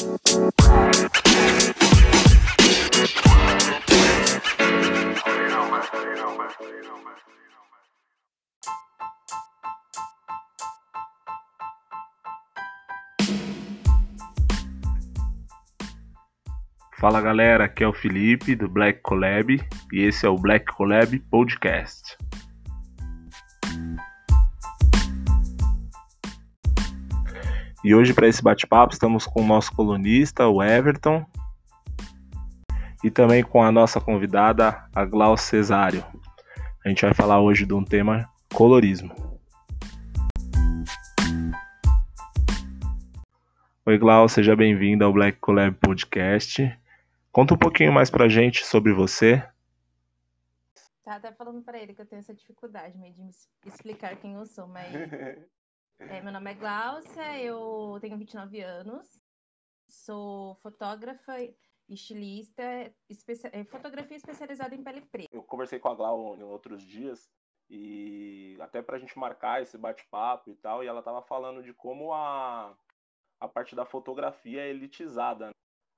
Fala galera, aqui é o Felipe do Black Collab e esse é o Black Collab Podcast. E hoje para esse bate-papo estamos com o nosso colunista, o Everton, e também com a nossa convidada, a Glaucia Cesário. A gente vai falar hoje de um tema colorismo. Oi, Glau, seja bem-vindo ao Black Collab Podcast. Conta um pouquinho mais pra gente sobre você. Tá até falando para ele que eu tenho essa dificuldade meio de me explicar quem eu sou, mas é, meu nome é Glaucia, eu tenho 29 anos, sou fotógrafa, estilista, especia... É, fotografia especializada em pele preta. Eu conversei com a Glau em outros dias e até pra gente marcar esse bate-papo e tal, e ela tava falando de como a, a parte da fotografia é elitizada.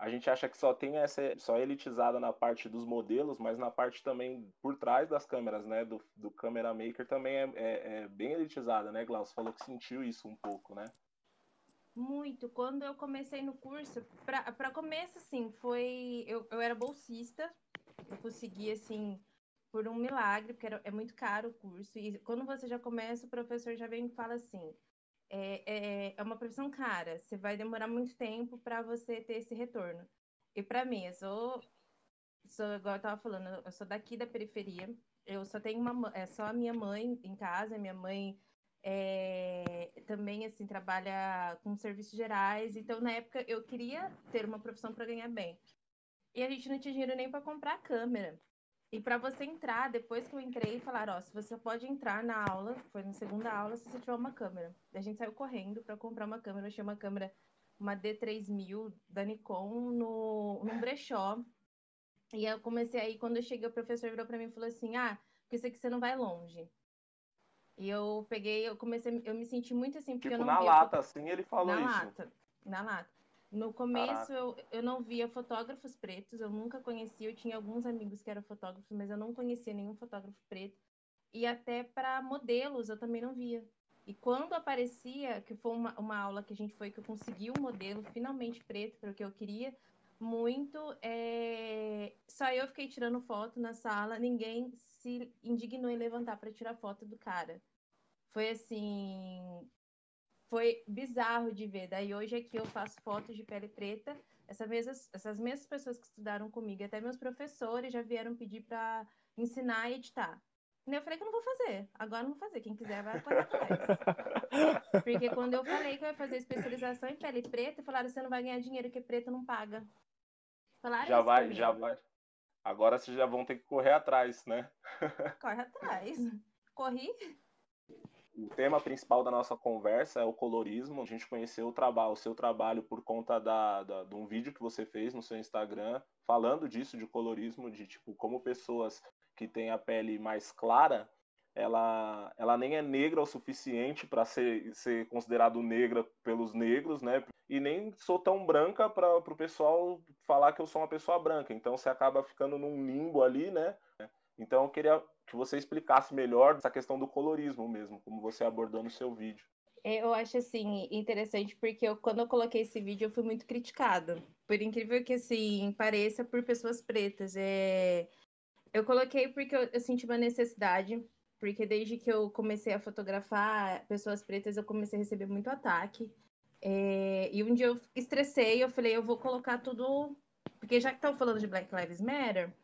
A gente acha que só tem essa só é elitizada na parte dos modelos, mas na parte também por trás das câmeras, né? Do, do camera maker também é, é, é bem elitizada, né, Glaucio? Falou que sentiu isso um pouco, né? Muito. Quando eu comecei no curso, para começo, assim, foi. Eu, eu era bolsista, eu consegui, assim, por um milagre, porque era, é muito caro o curso. E quando você já começa, o professor já vem e fala assim: é, é, é uma profissão cara. Você vai demorar muito tempo para você ter esse retorno. E para mim, eu sou, sou igual eu estava falando, eu sou daqui da periferia. Eu só tenho uma, é só a minha mãe em casa. Minha mãe é, também assim trabalha com serviços gerais. Então, na época, eu queria ter uma profissão para ganhar bem. E a gente não tinha dinheiro nem para comprar câmera. E para você entrar, depois que eu entrei, falaram, ó, se você pode entrar na aula, foi na segunda aula, se você tiver uma câmera. A gente saiu correndo para comprar uma câmera, eu achei uma câmera, uma D3000 da Nikon, no, num brechó. E eu comecei aí, quando eu cheguei, o professor virou para mim e falou assim, ah, porque isso aqui você não vai longe. E eu peguei, eu comecei, eu me senti muito assim, porque tipo, eu não na via... lata, assim, ele falou na isso. Na lata, na lata. No começo eu, eu não via fotógrafos pretos, eu nunca conhecia, eu tinha alguns amigos que eram fotógrafos, mas eu não conhecia nenhum fotógrafo preto. E até para modelos eu também não via. E quando aparecia, que foi uma, uma aula que a gente foi, que eu consegui um modelo finalmente preto para o que eu queria, muito, é... só eu fiquei tirando foto na sala, ninguém se indignou em levantar para tirar foto do cara. Foi assim, foi bizarro de ver. Daí hoje aqui eu faço fotos de pele preta. Essa mesma, essas mesmas pessoas que estudaram comigo, até meus professores já vieram pedir para ensinar e editar. E eu falei que eu não vou fazer. Agora não vou fazer. Quem quiser vai correr atrás. Porque quando eu falei que eu ia fazer especialização em pele preta, falaram você não vai ganhar dinheiro que preto não paga. Falaram já vai, já vai. Agora vocês já vão ter que correr atrás, né? Corre atrás. Corri. O tema principal da nossa conversa é o colorismo. A gente conheceu o, trabalho, o seu trabalho por conta da, da, de um vídeo que você fez no seu Instagram falando disso, de colorismo, de tipo como pessoas que têm a pele mais clara, ela, ela nem é negra o suficiente para ser, ser considerado negra pelos negros, né? E nem sou tão branca para o pessoal falar que eu sou uma pessoa branca. Então você acaba ficando num limbo ali, né? Então eu queria que você explicasse melhor essa questão do colorismo mesmo, como você abordou no seu vídeo. Eu acho assim interessante porque eu, quando eu coloquei esse vídeo eu fui muito criticada, por incrível que assim pareça por pessoas pretas. É... Eu coloquei porque eu, eu senti uma necessidade, porque desde que eu comecei a fotografar pessoas pretas eu comecei a receber muito ataque. É... E um dia eu estressei, eu falei eu vou colocar tudo, porque já que estão falando de Black Lives Matter,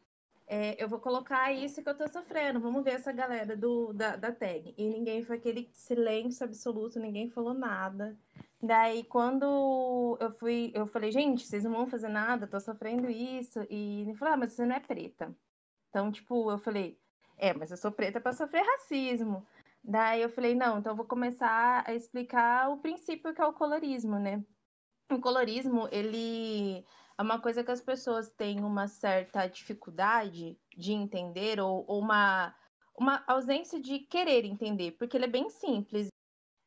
é, eu vou colocar isso que eu tô sofrendo. Vamos ver essa galera do, da, da tag. E ninguém foi aquele silêncio absoluto, ninguém falou nada. Daí, quando eu fui, eu falei, gente, vocês não vão fazer nada, tô sofrendo isso. E ele falou, ah, mas você não é preta. Então, tipo, eu falei, é, mas eu sou preta para sofrer racismo. Daí eu falei, não, então eu vou começar a explicar o princípio que é o colorismo, né? O colorismo, ele é uma coisa que as pessoas têm uma certa dificuldade de entender ou, ou uma, uma ausência de querer entender, porque ele é bem simples.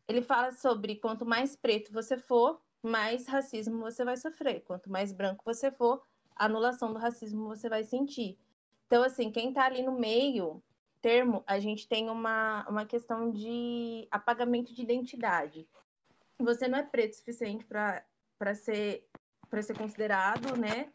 Ele fala sobre quanto mais preto você for, mais racismo você vai sofrer. Quanto mais branco você for, anulação do racismo você vai sentir. Então, assim, quem está ali no meio termo, a gente tem uma, uma questão de apagamento de identidade. Você não é preto o suficiente para ser, ser considerado, né?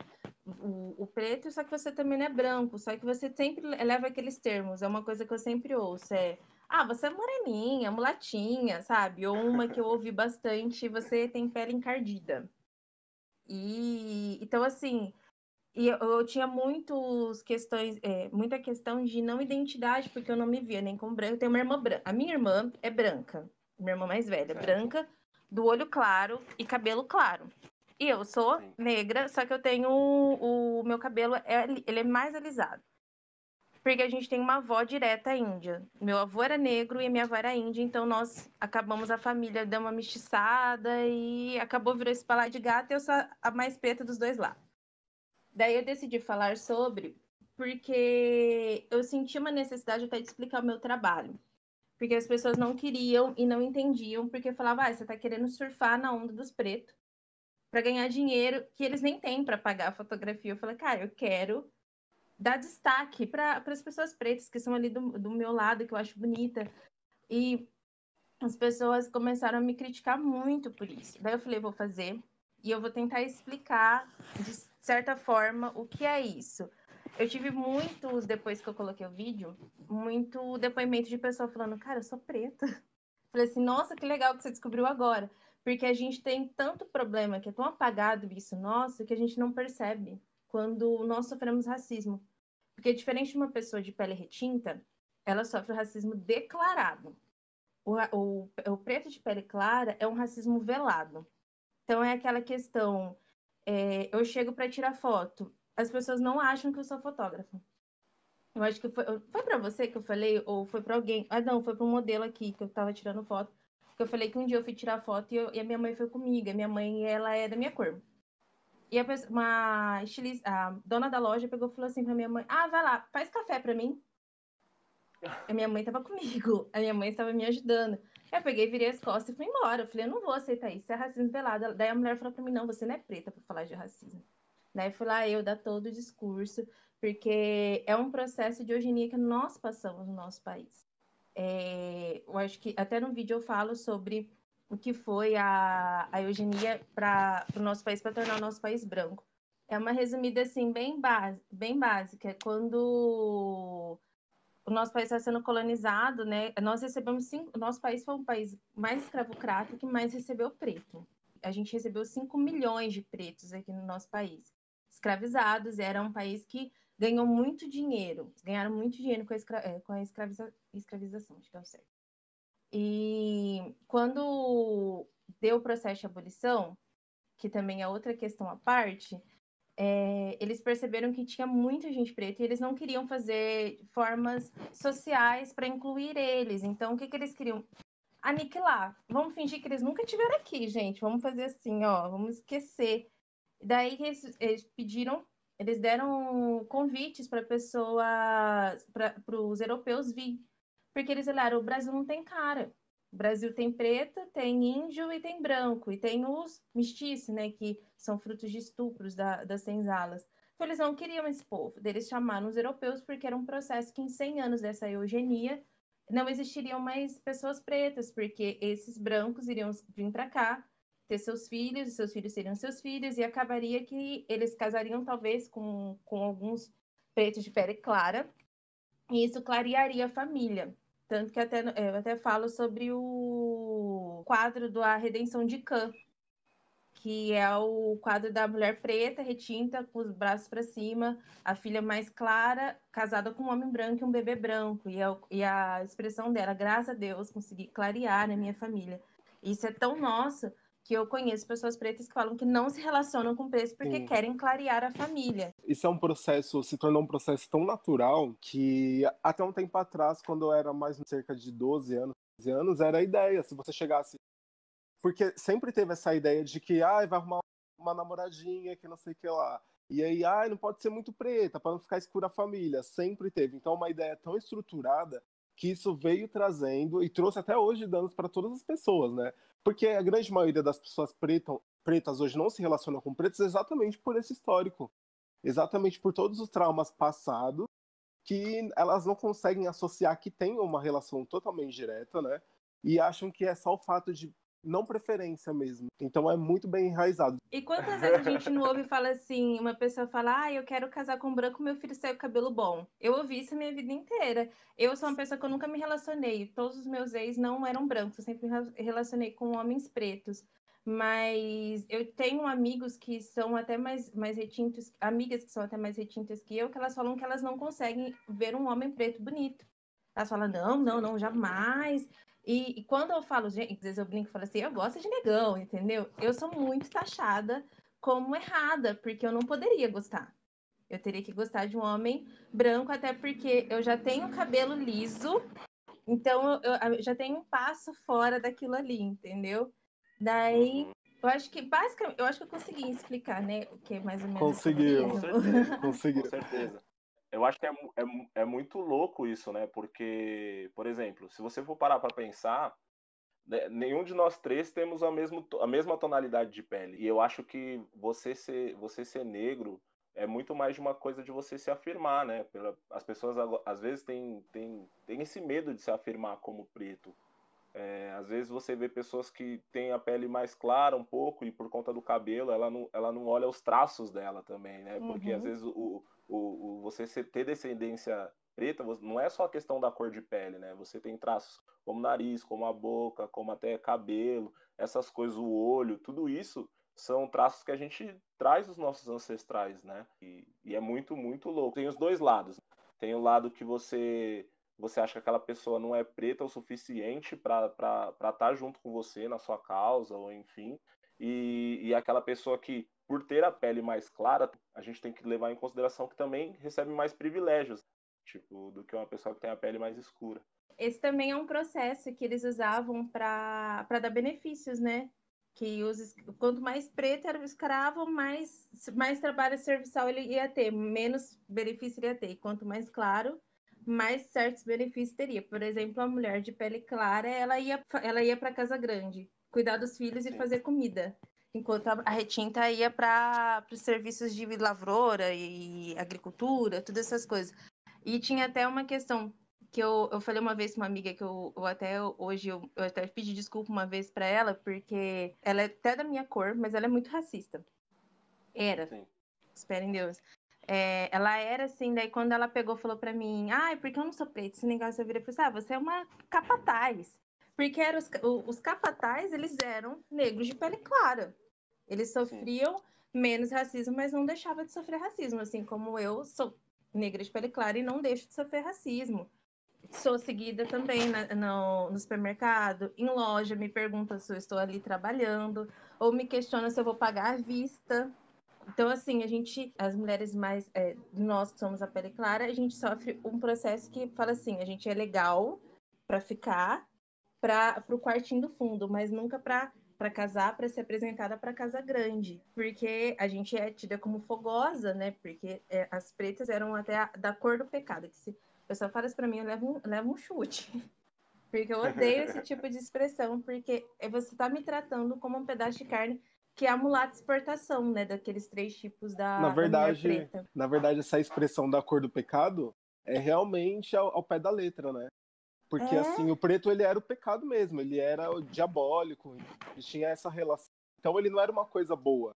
O, o, preto, só que você também não é branco, só que você sempre leva aqueles termos. É uma coisa que eu sempre ouço, é ah, você é moreninha, mulatinha, sabe? Ou uma que eu ouvi bastante, você tem pele encardida. E então assim, e eu, eu tinha muitas questões, é, muita questão de não identidade, porque eu não me via nem como branca. Eu tenho uma irmã branca. A minha irmã é branca, minha irmã mais velha, certo. branca, do olho claro e cabelo claro. E eu sou Sim. negra, só que eu tenho o, o meu cabelo é, ele é mais alisado porque a gente tem uma avó direta índia. Meu avô era negro e minha avó era índia, então nós acabamos a família deu uma mestiçada e acabou virou esse palar de gato e eu sou a mais preta dos dois lados. Daí eu decidi falar sobre porque eu senti uma necessidade até de explicar o meu trabalho. Porque as pessoas não queriam e não entendiam, porque falavam, ah, você está querendo surfar na onda dos pretos para ganhar dinheiro que eles nem têm para pagar a fotografia. Eu falei, cara, eu quero dar destaque para as pessoas pretas que são ali do, do meu lado, que eu acho bonita. E as pessoas começaram a me criticar muito por isso. Daí eu falei, vou fazer e eu vou tentar explicar de certa forma o que é isso. Eu tive muitos, depois que eu coloquei o vídeo, muito depoimento de pessoa falando, cara, eu sou preta. Falei assim, nossa, que legal que você descobriu agora. Porque a gente tem tanto problema que é tão apagado isso nosso que a gente não percebe quando nós sofremos racismo. Porque diferente de uma pessoa de pele retinta, ela sofre o racismo declarado. O, o, o preto de pele clara é um racismo velado. Então é aquela questão, é, eu chego para tirar foto, as pessoas não acham que eu sou fotógrafa. Eu acho que foi, foi para você que eu falei ou foi para alguém? Ah, não, foi para um modelo aqui que eu estava tirando foto. Que eu falei que um dia eu fui tirar foto e, eu, e a minha mãe foi comigo. A minha mãe, ela é da minha cor. E a pessoa, uma estilista, a dona da loja pegou e falou assim pra minha mãe: Ah, vai lá, faz café pra mim. A minha mãe tava comigo, a minha mãe estava me ajudando. Eu peguei, virei as costas e fui embora. Eu falei: Eu não vou aceitar isso, é racismo velado. Daí a mulher falou pra mim: Não, você não é preta pra falar de racismo. Daí fui lá eu dar todo o discurso, porque é um processo de eugenia que nós passamos no nosso país. É, eu acho que até no vídeo eu falo sobre o que foi a, a eugenia para o nosso país, para tornar o nosso país branco. É uma resumida assim, bem, base, bem básica. É quando o nosso país está sendo colonizado, né? Nós recebemos cinco, nosso país foi um país mais escravocrata que mais recebeu preto. A gente recebeu 5 milhões de pretos aqui no nosso país. Escravizados, era um país que ganhou muito dinheiro, ganharam muito dinheiro com a, escra, é, com a escraviza, escravização, acho que é o certo. E quando deu o processo de abolição, que também é outra questão à parte, é, eles perceberam que tinha muita gente preta e eles não queriam fazer formas sociais para incluir eles. Então, o que, que eles queriam? Aniquilar. Vamos fingir que eles nunca estiveram aqui, gente. Vamos fazer assim, ó, vamos esquecer. Daí eles, eles pediram, eles deram convites para pessoas, para os europeus vir porque eles olharam, o Brasil não tem cara. O Brasil tem preto, tem índio e tem branco, e tem os mestiços, né, que são frutos de estupros da, das senzalas. Então, eles não queriam esse povo, eles chamaram os europeus porque era um processo que em 100 anos dessa eugenia não existiriam mais pessoas pretas, porque esses brancos iriam vir para cá, ter seus filhos, seus filhos seriam seus filhos, e acabaria que eles casariam talvez com, com alguns pretos de pele clara, e isso clarearia a família. Tanto que até, eu até falo sobre o quadro da Redenção de Khan, que é o quadro da mulher preta, retinta, com os braços para cima, a filha mais clara, casada com um homem branco e um bebê branco. E a, e a expressão dela, graças a Deus, consegui clarear na minha família. Isso é tão nosso que eu conheço pessoas pretas que falam que não se relacionam com preto porque Sim. querem clarear a família. Isso é um processo, se tornou um processo tão natural que até um tempo atrás, quando eu era mais cerca de 12 anos, 15 anos, era a ideia, se você chegasse porque sempre teve essa ideia de que ah, vai arrumar uma namoradinha que não sei o que lá. E aí, ah, não pode ser muito preta, para não ficar escura a família. Sempre teve. Então, uma ideia tão estruturada que isso veio trazendo e trouxe até hoje danos para todas as pessoas, né? Porque a grande maioria das pessoas pretas, pretas hoje não se relacionam com pretos exatamente por esse histórico. Exatamente por todos os traumas passados que elas não conseguem associar que tem uma relação totalmente direta, né? E acham que é só o fato de não preferência mesmo. Então é muito bem enraizado. E quantas vezes a gente não ouve e fala assim, uma pessoa fala, ah, eu quero casar com um branco, meu filho saiu cabelo bom. Eu ouvi isso a minha vida inteira. Eu sou uma pessoa que eu nunca me relacionei. Todos os meus ex não eram brancos, eu sempre me relacionei com homens pretos. Mas eu tenho amigos que são até mais, mais retintos, amigas que são até mais retintas que eu, que elas falam que elas não conseguem ver um homem preto bonito. Elas falam, não, não, não, jamais. E, e, quando eu falo, gente, às vezes eu brinco e falo assim, eu gosto de negão, entendeu? Eu sou muito taxada como errada, porque eu não poderia gostar. Eu teria que gostar de um homem branco, até porque eu já tenho cabelo liso, então eu, eu já tenho um passo fora daquilo ali, entendeu? Daí, eu acho que basicamente, eu acho que eu consegui explicar, né, o que é mais ou menos. Conseguiu, conseguiu. Com certeza. Eu acho que é, é, é muito louco isso, né? Porque, por exemplo, se você for parar para pensar, né, nenhum de nós três temos a, mesmo, a mesma tonalidade de pele. E eu acho que você ser, você ser negro é muito mais de uma coisa de você se afirmar, né? Pela, as pessoas às vezes têm, têm, têm esse medo de se afirmar como preto. É, às vezes você vê pessoas que têm a pele mais clara um pouco e por conta do cabelo ela não, ela não olha os traços dela também, né? Porque uhum. às vezes o, o, o, você ter descendência preta não é só a questão da cor de pele, né? Você tem traços como nariz, como a boca, como até cabelo, essas coisas, o olho, tudo isso são traços que a gente traz dos nossos ancestrais, né? E, e é muito, muito louco. Tem os dois lados. Tem o lado que você você acha que aquela pessoa não é preta o suficiente para estar tá junto com você na sua causa, ou enfim, e, e aquela pessoa que, por ter a pele mais clara, a gente tem que levar em consideração que também recebe mais privilégios, tipo, do que uma pessoa que tem a pele mais escura. Esse também é um processo que eles usavam para dar benefícios, né? Que os, quanto mais preto era o escravo, mais, mais trabalho serviçal ele ia ter, menos benefício ele ia ter. E quanto mais claro, mais certos benefícios teria. Por exemplo, a mulher de pele clara, ela ia, ela ia para casa grande, cuidar dos filhos e fazer comida. Enquanto a retinta ia para os serviços de lavoura e agricultura, todas essas coisas. E tinha até uma questão que eu, eu falei uma vez com uma amiga que eu, eu até hoje eu, eu até pedi desculpa uma vez para ela, porque ela é até da minha cor, mas ela é muito racista. Era. Sim. Espera em Deus. É, ela era assim, daí quando ela pegou, falou para mim, ai, ah, porque eu não sou preta? Esse negócio eu virei e assim, ah, você é uma capataz. Porque eram os, os capatazes, eles eram negros de pele clara. Eles sofriam Sim. menos racismo, mas não deixavam de sofrer racismo, assim como eu sou negra de pele clara e não deixo de sofrer racismo. Sou seguida também na, no, no supermercado, em loja, me perguntam se eu estou ali trabalhando, ou me questionam se eu vou pagar à vista. Então, assim, a gente, as mulheres mais, é, nós que somos a pele clara, a gente sofre um processo que fala assim, a gente é legal para ficar para o quartinho do fundo, mas nunca para para casar, para ser apresentada para casa grande, porque a gente é tida como fogosa, né? Porque é, as pretas eram até a, da cor do pecado. Que se a pessoa fala isso para mim, eu levo um, levo um chute. Porque eu odeio esse tipo de expressão, porque é você está me tratando como um pedaço de carne que é a mulata exportação, né? Daqueles três tipos da. Na verdade, na verdade, essa expressão da cor do pecado é realmente ao, ao pé da letra, né? Porque é? assim, o preto ele era o pecado mesmo, ele era o diabólico, ele tinha essa relação. Então ele não era uma coisa boa.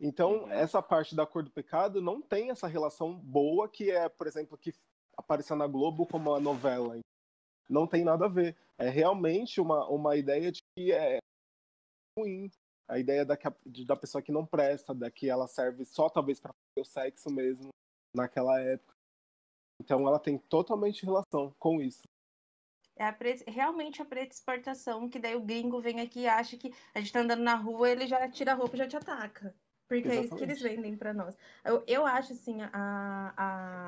Então, uhum. essa parte da cor do pecado não tem essa relação boa que é, por exemplo, que apareceu na Globo como uma novela. Não tem nada a ver. É realmente uma, uma ideia de que é ruim, a ideia da, da pessoa que não presta, da que ela serve só talvez para o sexo mesmo naquela época. Então ela tem totalmente relação com isso. É a pre... realmente a preta exportação, que daí o gringo vem aqui e acha que a gente tá andando na rua ele já tira a roupa e já te ataca. Porque Exatamente. é isso que eles vendem para nós. Eu, eu acho, assim, a,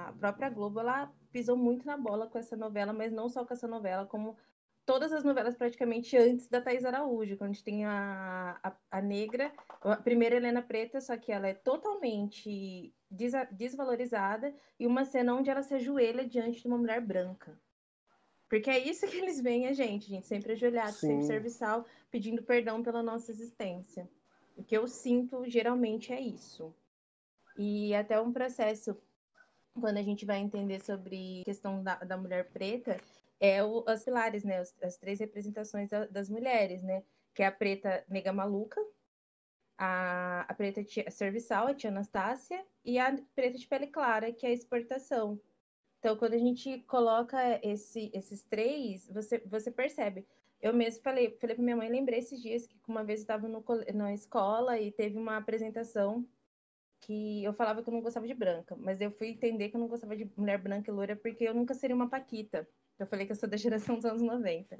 a própria Globo, ela pisou muito na bola com essa novela, mas não só com essa novela, como todas as novelas praticamente antes da Thais Araújo, quando a gente tem a, a, a negra, a primeira Helena Preta, só que ela é totalmente des, desvalorizada, e uma cena onde ela se ajoelha diante de uma mulher branca. Porque é isso que eles veem a gente, gente, sempre ajoelhado, Sim. sempre serviçal, pedindo perdão pela nossa existência. O que eu sinto geralmente é isso. E até um processo, quando a gente vai entender sobre a questão da, da mulher preta, é o, os pilares, né? As, as três representações da, das mulheres, né? Que é a preta nega maluca, a, a preta tia, serviçal, a tia Anastácia, e a preta de pele clara, que é a exportação. Então, quando a gente coloca esse, esses três, você, você percebe. Eu mesmo falei, falei para minha mãe, lembrei esses dias que uma vez eu estava na escola e teve uma apresentação que eu falava que eu não gostava de branca, mas eu fui entender que eu não gostava de mulher branca e loira porque eu nunca seria uma paquita. Eu falei que eu sou da geração dos anos 90.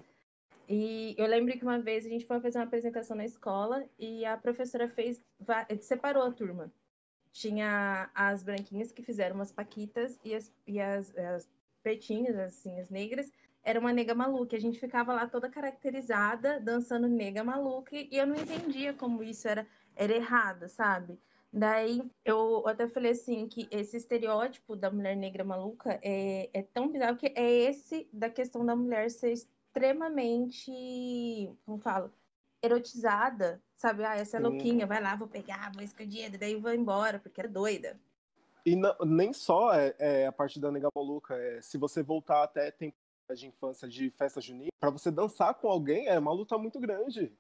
E eu lembro que uma vez a gente foi fazer uma apresentação na escola e a professora fez, separou a turma. Tinha as branquinhas que fizeram umas paquitas e as, e as, as pretinhas, assim, as negras, era uma nega maluca. A gente ficava lá toda caracterizada, dançando nega maluca, e eu não entendia como isso era, era errado, sabe? Daí eu até falei assim que esse estereótipo da mulher negra maluca é, é tão bizarro que é esse da questão da mulher ser extremamente, como falo, erotizada, sabe? Ah, essa é louquinha, vai lá, vou pegar, vou escondido, daí vou embora, porque é doida. E não, nem só é, é, a parte da nega maluca, é, se você voltar até tempo de infância de festa junina, para você dançar com alguém é uma luta muito grande.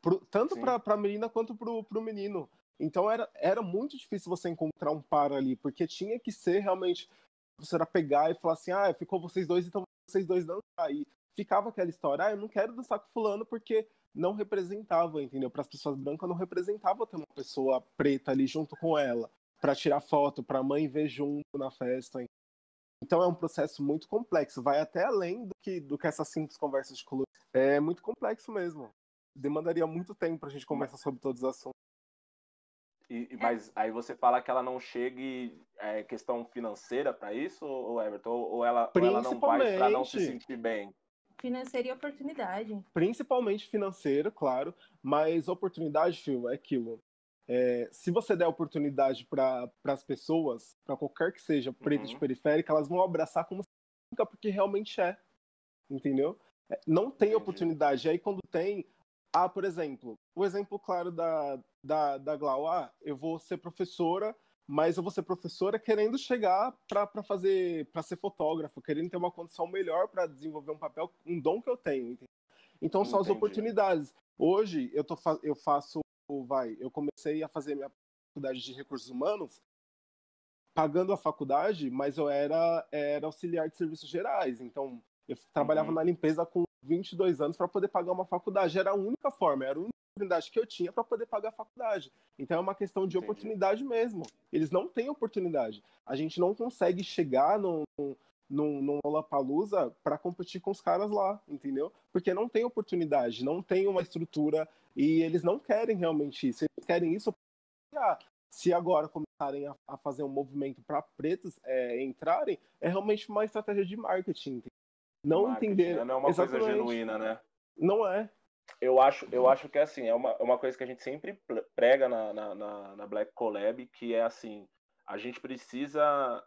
Pro, tanto para a menina quanto pro, pro menino. Então era, era muito difícil você encontrar um par ali, porque tinha que ser realmente você era pegar e falar assim, ah, ficou vocês dois, então vocês dois dançar. E ficava aquela história, ah, eu não quero dançar com fulano porque não representava, entendeu? Para as pessoas brancas não representava ter uma pessoa preta ali junto com ela, para tirar foto, para a mãe ver junto na festa. Então é um processo muito complexo, vai até além do que, do que essas simples conversas de color. É muito complexo mesmo. Demandaria muito tempo para a gente conversar sobre todos os assuntos. E, mas aí você fala que ela não chegue é, questão financeira para isso, ou Everton? Ou ela, ou ela não vai para não se sentir bem? Financeira e oportunidade. Principalmente financeiro, claro. Mas oportunidade, Phil, é aquilo. É, se você der oportunidade para as pessoas, para qualquer que seja preta uhum. de periférica, elas vão abraçar como se porque realmente é. Entendeu? É, não tem Entendi. oportunidade. E aí, quando tem, ah, por exemplo, o exemplo claro da, da, da Glau, ah, eu vou ser professora, mas eu vou ser professora querendo chegar para fazer, para ser fotógrafo, querendo ter uma condição melhor para desenvolver um papel, um dom que eu tenho. Entendeu? Então são Entendi. as oportunidades. Hoje eu tô, eu faço, vai, eu comecei a fazer minha faculdade de recursos humanos pagando a faculdade, mas eu era, era auxiliar de serviços gerais. Então eu trabalhava uhum. na limpeza com 22 anos para poder pagar uma faculdade. Era a única forma, era a única oportunidade que eu tinha para poder pagar a faculdade. Então é uma questão de Entendi. oportunidade mesmo. Eles não têm oportunidade. A gente não consegue chegar no num, num Lollapalooza para competir com os caras lá, entendeu? Porque não tem oportunidade, não tem uma estrutura e eles não querem realmente isso. Eles querem isso se agora começarem a, a fazer um movimento para pretos é, entrarem, é realmente uma estratégia de marketing. Não Marketing, entender. Né? Não é uma Exatamente. coisa genuína, né? Não é. Eu acho, eu acho que é assim, é uma, é uma coisa que a gente sempre prega na, na, na, Black Collab, que é assim, a gente precisa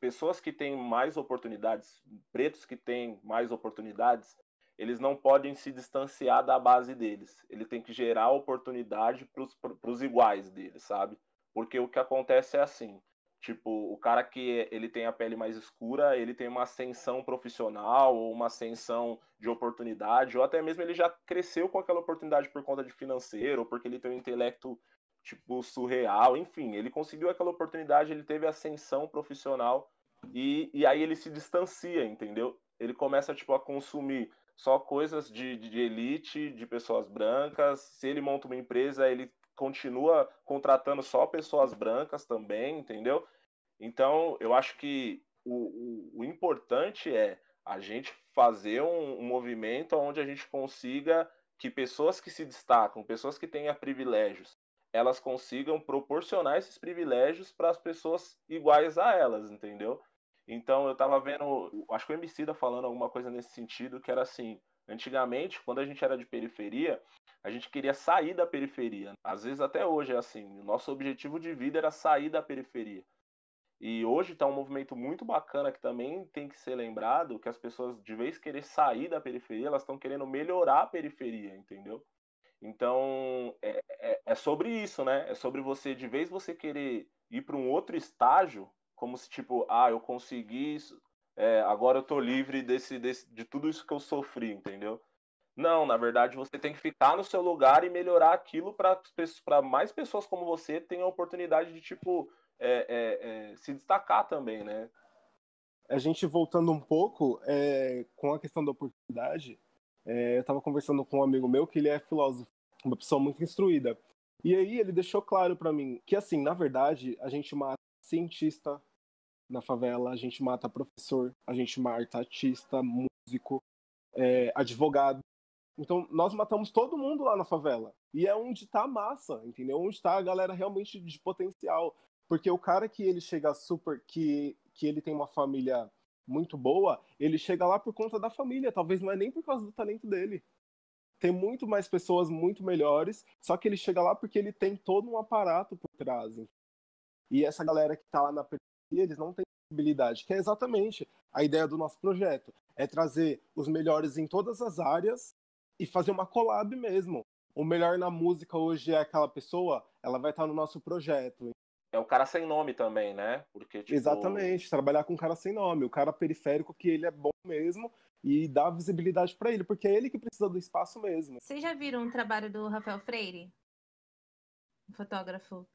pessoas que têm mais oportunidades, pretos que têm mais oportunidades, eles não podem se distanciar da base deles. Ele tem que gerar oportunidade para os iguais deles, sabe? Porque o que acontece é assim: Tipo, o cara que ele tem a pele mais escura, ele tem uma ascensão profissional ou uma ascensão de oportunidade, ou até mesmo ele já cresceu com aquela oportunidade por conta de financeiro, ou porque ele tem um intelecto tipo surreal, enfim, ele conseguiu aquela oportunidade, ele teve ascensão profissional e, e aí ele se distancia, entendeu? Ele começa tipo a consumir só coisas de, de elite, de pessoas brancas. Se ele monta uma empresa, ele continua contratando só pessoas brancas também, entendeu? Então, eu acho que o, o, o importante é a gente fazer um, um, movimento onde a gente consiga que pessoas que se destacam, pessoas que tenham privilégios, elas consigam proporcionar esses privilégios para as pessoas iguais a elas, entendeu? Então eu estava vendo, acho que o MC da falando alguma coisa nesse sentido, que era assim, antigamente, quando a gente era de periferia, a gente queria sair da periferia. Às vezes até hoje é assim, o nosso objetivo de vida era sair da periferia. E hoje está um movimento muito bacana que também tem que ser lembrado, que as pessoas, de vez querer sair da periferia, elas estão querendo melhorar a periferia, entendeu? Então, é, é, é, sobre isso, né? É sobre você, de vez você querer ir para um outro estágio, como se, tipo, ah, eu consegui isso, é, agora eu tô livre desse, desse, de tudo isso que eu sofri, entendeu? Não, na verdade, você tem que ficar no seu lugar e melhorar aquilo para mais pessoas como você tenham a oportunidade de, tipo, é, é, é, se destacar também, né? A gente voltando um pouco é, com a questão da oportunidade, é, eu estava conversando com um amigo meu que ele é filósofo, uma pessoa muito instruída. E aí ele deixou claro para mim que, assim, na verdade, a gente mata cientista na favela, a gente mata professor, a gente mata artista, músico, é, advogado. Então, nós matamos todo mundo lá na favela. E é onde está a massa, entendeu? Onde está a galera realmente de potencial. Porque o cara que ele chega super. que, que ele tem uma família muito boa, ele chega lá por conta da família. Talvez não é nem por causa do talento dele. Tem muito mais pessoas muito melhores, só que ele chega lá porque ele tem todo um aparato por trás. E essa galera que está lá na eles não têm possibilidade, que é exatamente a ideia do nosso projeto. É trazer os melhores em todas as áreas e fazer uma collab mesmo. O melhor na música hoje é aquela pessoa, ela vai estar no nosso projeto. É o cara sem nome também, né? Porque, tipo... Exatamente, trabalhar com um cara sem nome, o cara periférico que ele é bom mesmo e dar visibilidade para ele, porque é ele que precisa do espaço mesmo. Vocês já viram um trabalho do Rafael Freire? fotógrafo.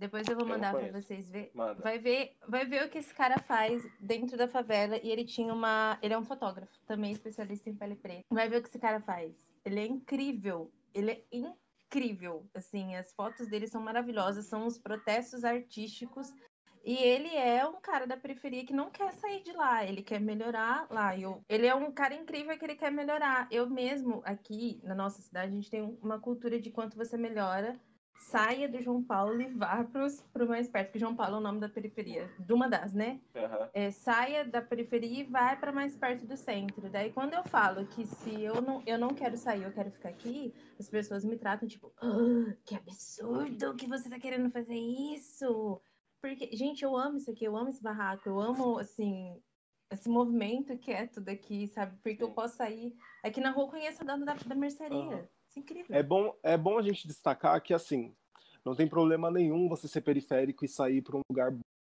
Depois eu vou mandar para vocês ver. Manda. Vai ver, vai ver o que esse cara faz dentro da favela e ele tinha uma, ele é um fotógrafo, também especialista em pele preta. Vai ver o que esse cara faz. Ele é incrível. Ele é incrível. Assim, as fotos dele são maravilhosas, são os protestos artísticos. E ele é um cara da periferia que não quer sair de lá, ele quer melhorar lá. Eu, ele é um cara incrível que ele quer melhorar. Eu mesmo, aqui na nossa cidade, a gente tem uma cultura de quanto você melhora, saia do João Paulo e vá para o mais perto, porque João Paulo é o nome da periferia, de uma das, né? Uhum. É, saia da periferia e vai para mais perto do centro. Daí, quando eu falo que se eu não, eu não quero sair, eu quero ficar aqui, as pessoas me tratam tipo, oh, que absurdo que você está querendo fazer isso. Porque, gente, eu amo isso aqui, eu amo esse barraco, eu amo, assim, esse movimento quieto daqui, sabe? Porque Sim. eu posso sair. Aqui na rua eu conheço a dona da, da mercearia. Uhum. Isso é incrível. É bom, é bom a gente destacar que, assim, não tem problema nenhum você ser periférico e sair para um lugar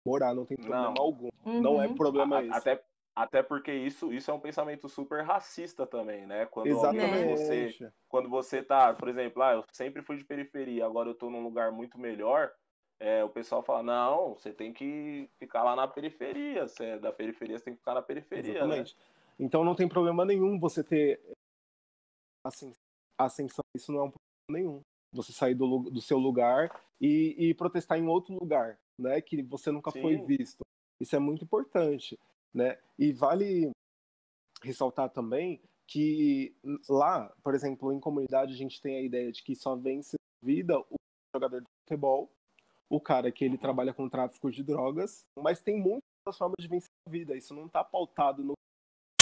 morar, não tem problema não. algum. Uhum. Não é uhum. problema a, esse. Até, até porque isso, isso é um pensamento super racista também, né? Quando, Exatamente. você, quando você tá, por exemplo, ah, eu sempre fui de periferia, agora eu tô num lugar muito melhor, é, o pessoal fala, não, você tem que ficar lá na periferia, você é da periferia, você tem que ficar na periferia, né? Exatamente. Né? Então não tem problema nenhum você ter assim, ascensão, isso não é um problema nenhum você sair do, do seu lugar e, e, protestar em outro lugar, né? Que você nunca Sim. foi visto. Isso é muito importante, né? E vale ressaltar também que lá, por exemplo, em comunidade a gente tem a ideia de que só vence vida o jogador de futebol, o cara que ele trabalha com tráfico de drogas, mas tem muitas formas de vencer a vida. Isso não está pautado no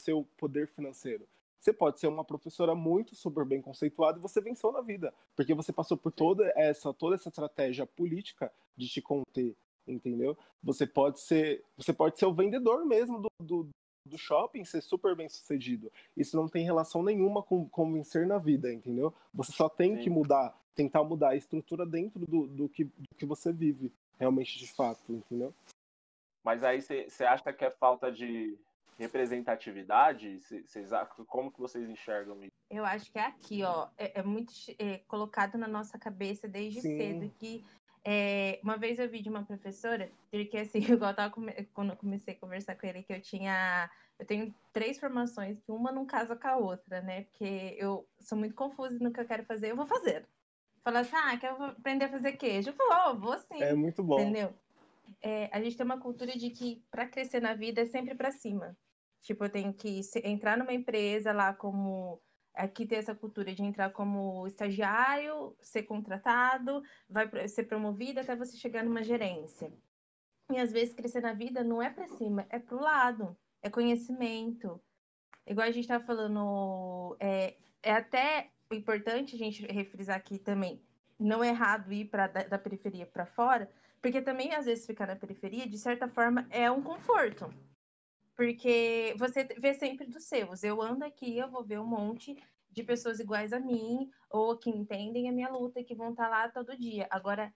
seu poder financeiro. Você pode ser uma professora muito super bem conceituada e você venceu na vida, porque você passou por toda essa toda essa estratégia política de te conter, entendeu? Você pode ser você pode ser o vendedor mesmo do, do, do shopping, ser super bem sucedido. Isso não tem relação nenhuma com, com vencer na vida, entendeu? Você só tem Sim. que mudar, tentar mudar a estrutura dentro do, do, que, do que você vive realmente de fato, entendeu? Mas aí você acha que é falta de, representatividade? Cês, como que vocês enxergam isso? Eu acho que é aqui, ó, é, é muito é, colocado na nossa cabeça desde Sim. cedo que é, uma vez eu vi de uma professora, porque assim, igual eu tava quando eu comecei a conversar com ele, que eu tinha. Eu tenho três formações, que uma não casa com a outra, né? Porque eu sou muito confusa no que eu quero fazer, eu vou fazer. Fala assim, ah, quero aprender a fazer queijo. Eu vou, vou sim. É muito bom. Entendeu? É, a gente tem uma cultura de que para crescer na vida é sempre para cima. Tipo, eu tenho que entrar numa empresa lá como. Aqui tem essa cultura de entrar como estagiário, ser contratado, vai ser promovido até você chegar numa gerência. E às vezes crescer na vida não é para cima, é para o lado, é conhecimento. Igual a gente estava falando, é, é até importante a gente refrisar aqui também, não é errado ir pra, da, da periferia para fora, porque também às vezes ficar na periferia, de certa forma, é um conforto. Porque você vê sempre dos seus. Eu ando aqui, eu vou ver um monte de pessoas iguais a mim, ou que entendem a minha luta que vão estar tá lá todo dia. Agora,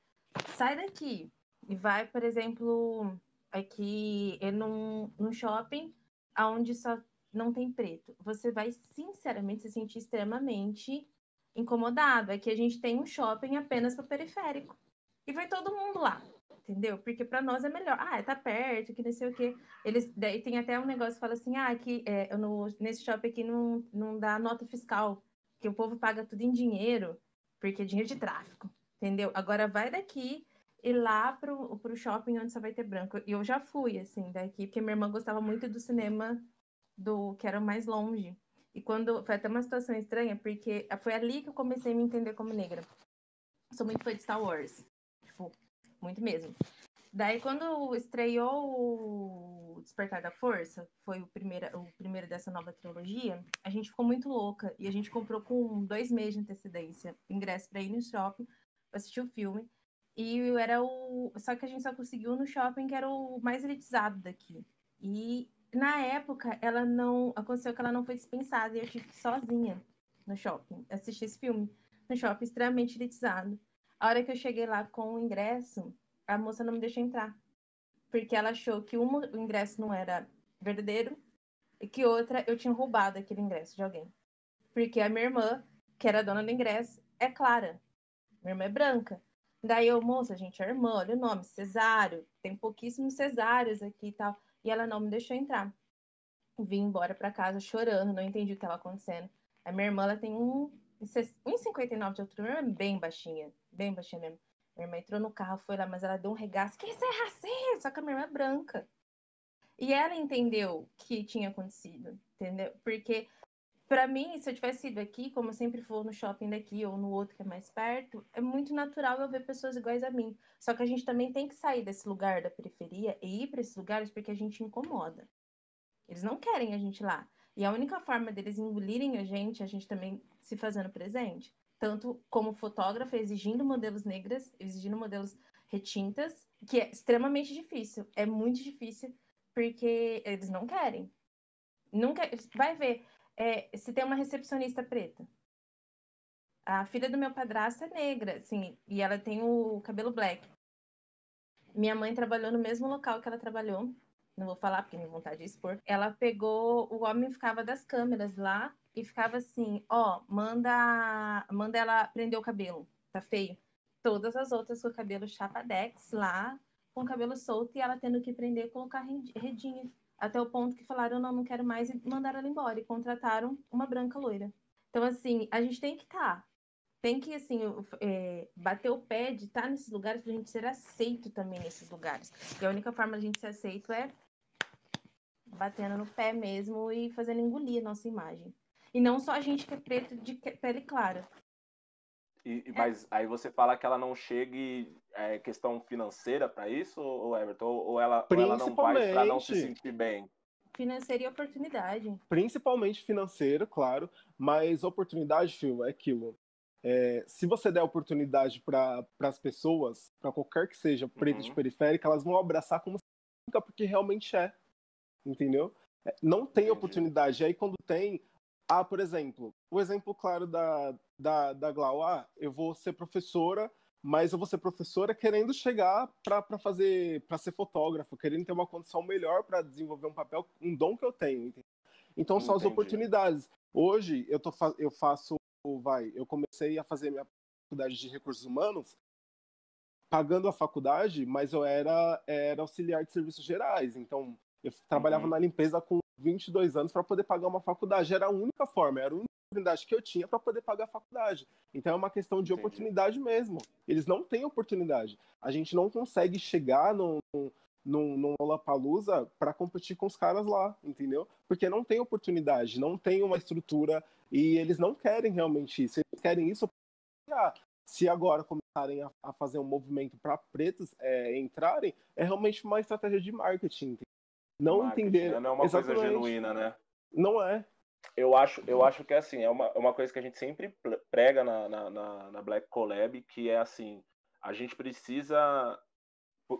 sai daqui e vai, por exemplo, aqui num, num shopping onde só não tem preto. Você vai, sinceramente, se sentir extremamente incomodado. Aqui a gente tem um shopping apenas para periférico. E vai todo mundo lá entendeu? Porque para nós é melhor. Ah, tá perto, que não sei o quê. Eles, daí tem até um negócio que fala assim, ah, que é, no, nesse shopping aqui não, não dá nota fiscal, que o povo paga tudo em dinheiro, porque é dinheiro de tráfico, entendeu? Agora vai daqui e lá pro, pro shopping onde só vai ter branco. E eu já fui, assim, daqui, porque minha irmã gostava muito do cinema do que era mais longe. E quando foi até uma situação estranha, porque foi ali que eu comecei a me entender como negra. Sou muito fã de Star Wars. Tipo, muito mesmo. Daí, quando estreou o Despertar da Força, foi o primeiro, o primeiro dessa nova trilogia, a gente ficou muito louca e a gente comprou com dois meses de antecedência ingresso para ir no shopping assistir o filme. E era o. Só que a gente só conseguiu no shopping que era o mais elitizado daqui. E na época, ela não. Aconteceu que ela não foi dispensada e eu tive que ir sozinha no shopping assistir esse filme. No shopping extremamente elitizado. A hora que eu cheguei lá com o ingresso, a moça não me deixou entrar. Porque ela achou que uma, o ingresso não era verdadeiro e que outra eu tinha roubado aquele ingresso de alguém. Porque a minha irmã, que era dona do ingresso, é clara. Minha irmã é branca. Daí eu, moça, gente, é irmã, olha o nome, cesário. Tem pouquíssimos cesáreos aqui e tal. E ela não me deixou entrar. Vim embora para casa chorando, não entendi o que estava acontecendo. A minha irmã, ela tem um 1,59 de altura, minha irmã é bem baixinha, bem baixinha mesmo. Minha irmã entrou no carro, foi lá, mas ela deu um regaço, que isso é racista, só que a minha irmã é branca. E ela entendeu o que tinha acontecido, entendeu? Porque, para mim, se eu tivesse ido aqui, como eu sempre for no shopping daqui ou no outro que é mais perto, é muito natural eu ver pessoas iguais a mim. Só que a gente também tem que sair desse lugar da periferia e ir para esses lugares porque a gente incomoda. Eles não querem a gente lá. E a única forma deles engolirem a gente, a gente também se fazendo presente. Tanto como fotógrafa, exigindo modelos negras, exigindo modelos retintas, que é extremamente difícil. É muito difícil, porque eles não querem. Nunca. Vai ver, é, se tem uma recepcionista preta. A filha do meu padrasto é negra, assim, e ela tem o cabelo black. Minha mãe trabalhou no mesmo local que ela trabalhou não vou falar porque minha vontade de expor. Ela pegou, o homem ficava das câmeras lá e ficava assim, ó, manda, manda ela prender o cabelo, tá feio. Todas as outras com o cabelo chapadex lá, com o cabelo solto e ela tendo que prender e colocar redinha. Até o ponto que falaram, não, não quero mais, e mandaram ela embora e contrataram uma branca loira. Então, assim, a gente tem que estar. Tá, tem que, assim, é, bater o pé de estar tá nesses lugares para a gente ser aceito também nesses lugares. E a única forma de a gente ser aceito é batendo no pé mesmo e fazendo engolir a nossa imagem. E não só a gente que é preto de pele clara. E, mas é. aí você fala que ela não chegue é, questão financeira para isso, ou Everton? Ou ela, ou ela não vai para não se sentir bem? Financeira e oportunidade. Principalmente financeiro, claro, mas oportunidade, Phil, é aquilo. É, se você der oportunidade para as pessoas, para qualquer que seja preto uhum. de periférica, elas vão abraçar como porque realmente é entendeu? É, não tem oportunidade. E aí, quando tem, ah, por exemplo, o exemplo claro da, da, da Glau, ah, eu vou ser professora, mas eu vou ser professora querendo chegar para fazer, para ser fotógrafo, querendo ter uma condição melhor para desenvolver um papel, um dom que eu tenho. Entendeu? Então são Entendi. as oportunidades. Hoje eu tô eu faço, vai, eu comecei a fazer minha faculdade de recursos humanos pagando a faculdade, mas eu era era auxiliar de serviços gerais. Então eu trabalhava uhum. na limpeza com 22 anos para poder pagar uma faculdade. Era a única forma, era a única oportunidade que eu tinha para poder pagar a faculdade. Então é uma questão de Entendi. oportunidade mesmo. Eles não têm oportunidade. A gente não consegue chegar no, no Lollapalooza para competir com os caras lá, entendeu? Porque não tem oportunidade, não tem uma estrutura e eles não querem realmente isso. Eles querem isso se agora começarem a, a fazer um movimento para pretos é, entrarem, é realmente uma estratégia de marketing. Não entender. Não é uma Exatamente. coisa genuína, né? Não é. Eu acho, eu acho que é assim, é uma, é uma coisa que a gente sempre prega na, na, na, na Black Collab, que é assim, a gente precisa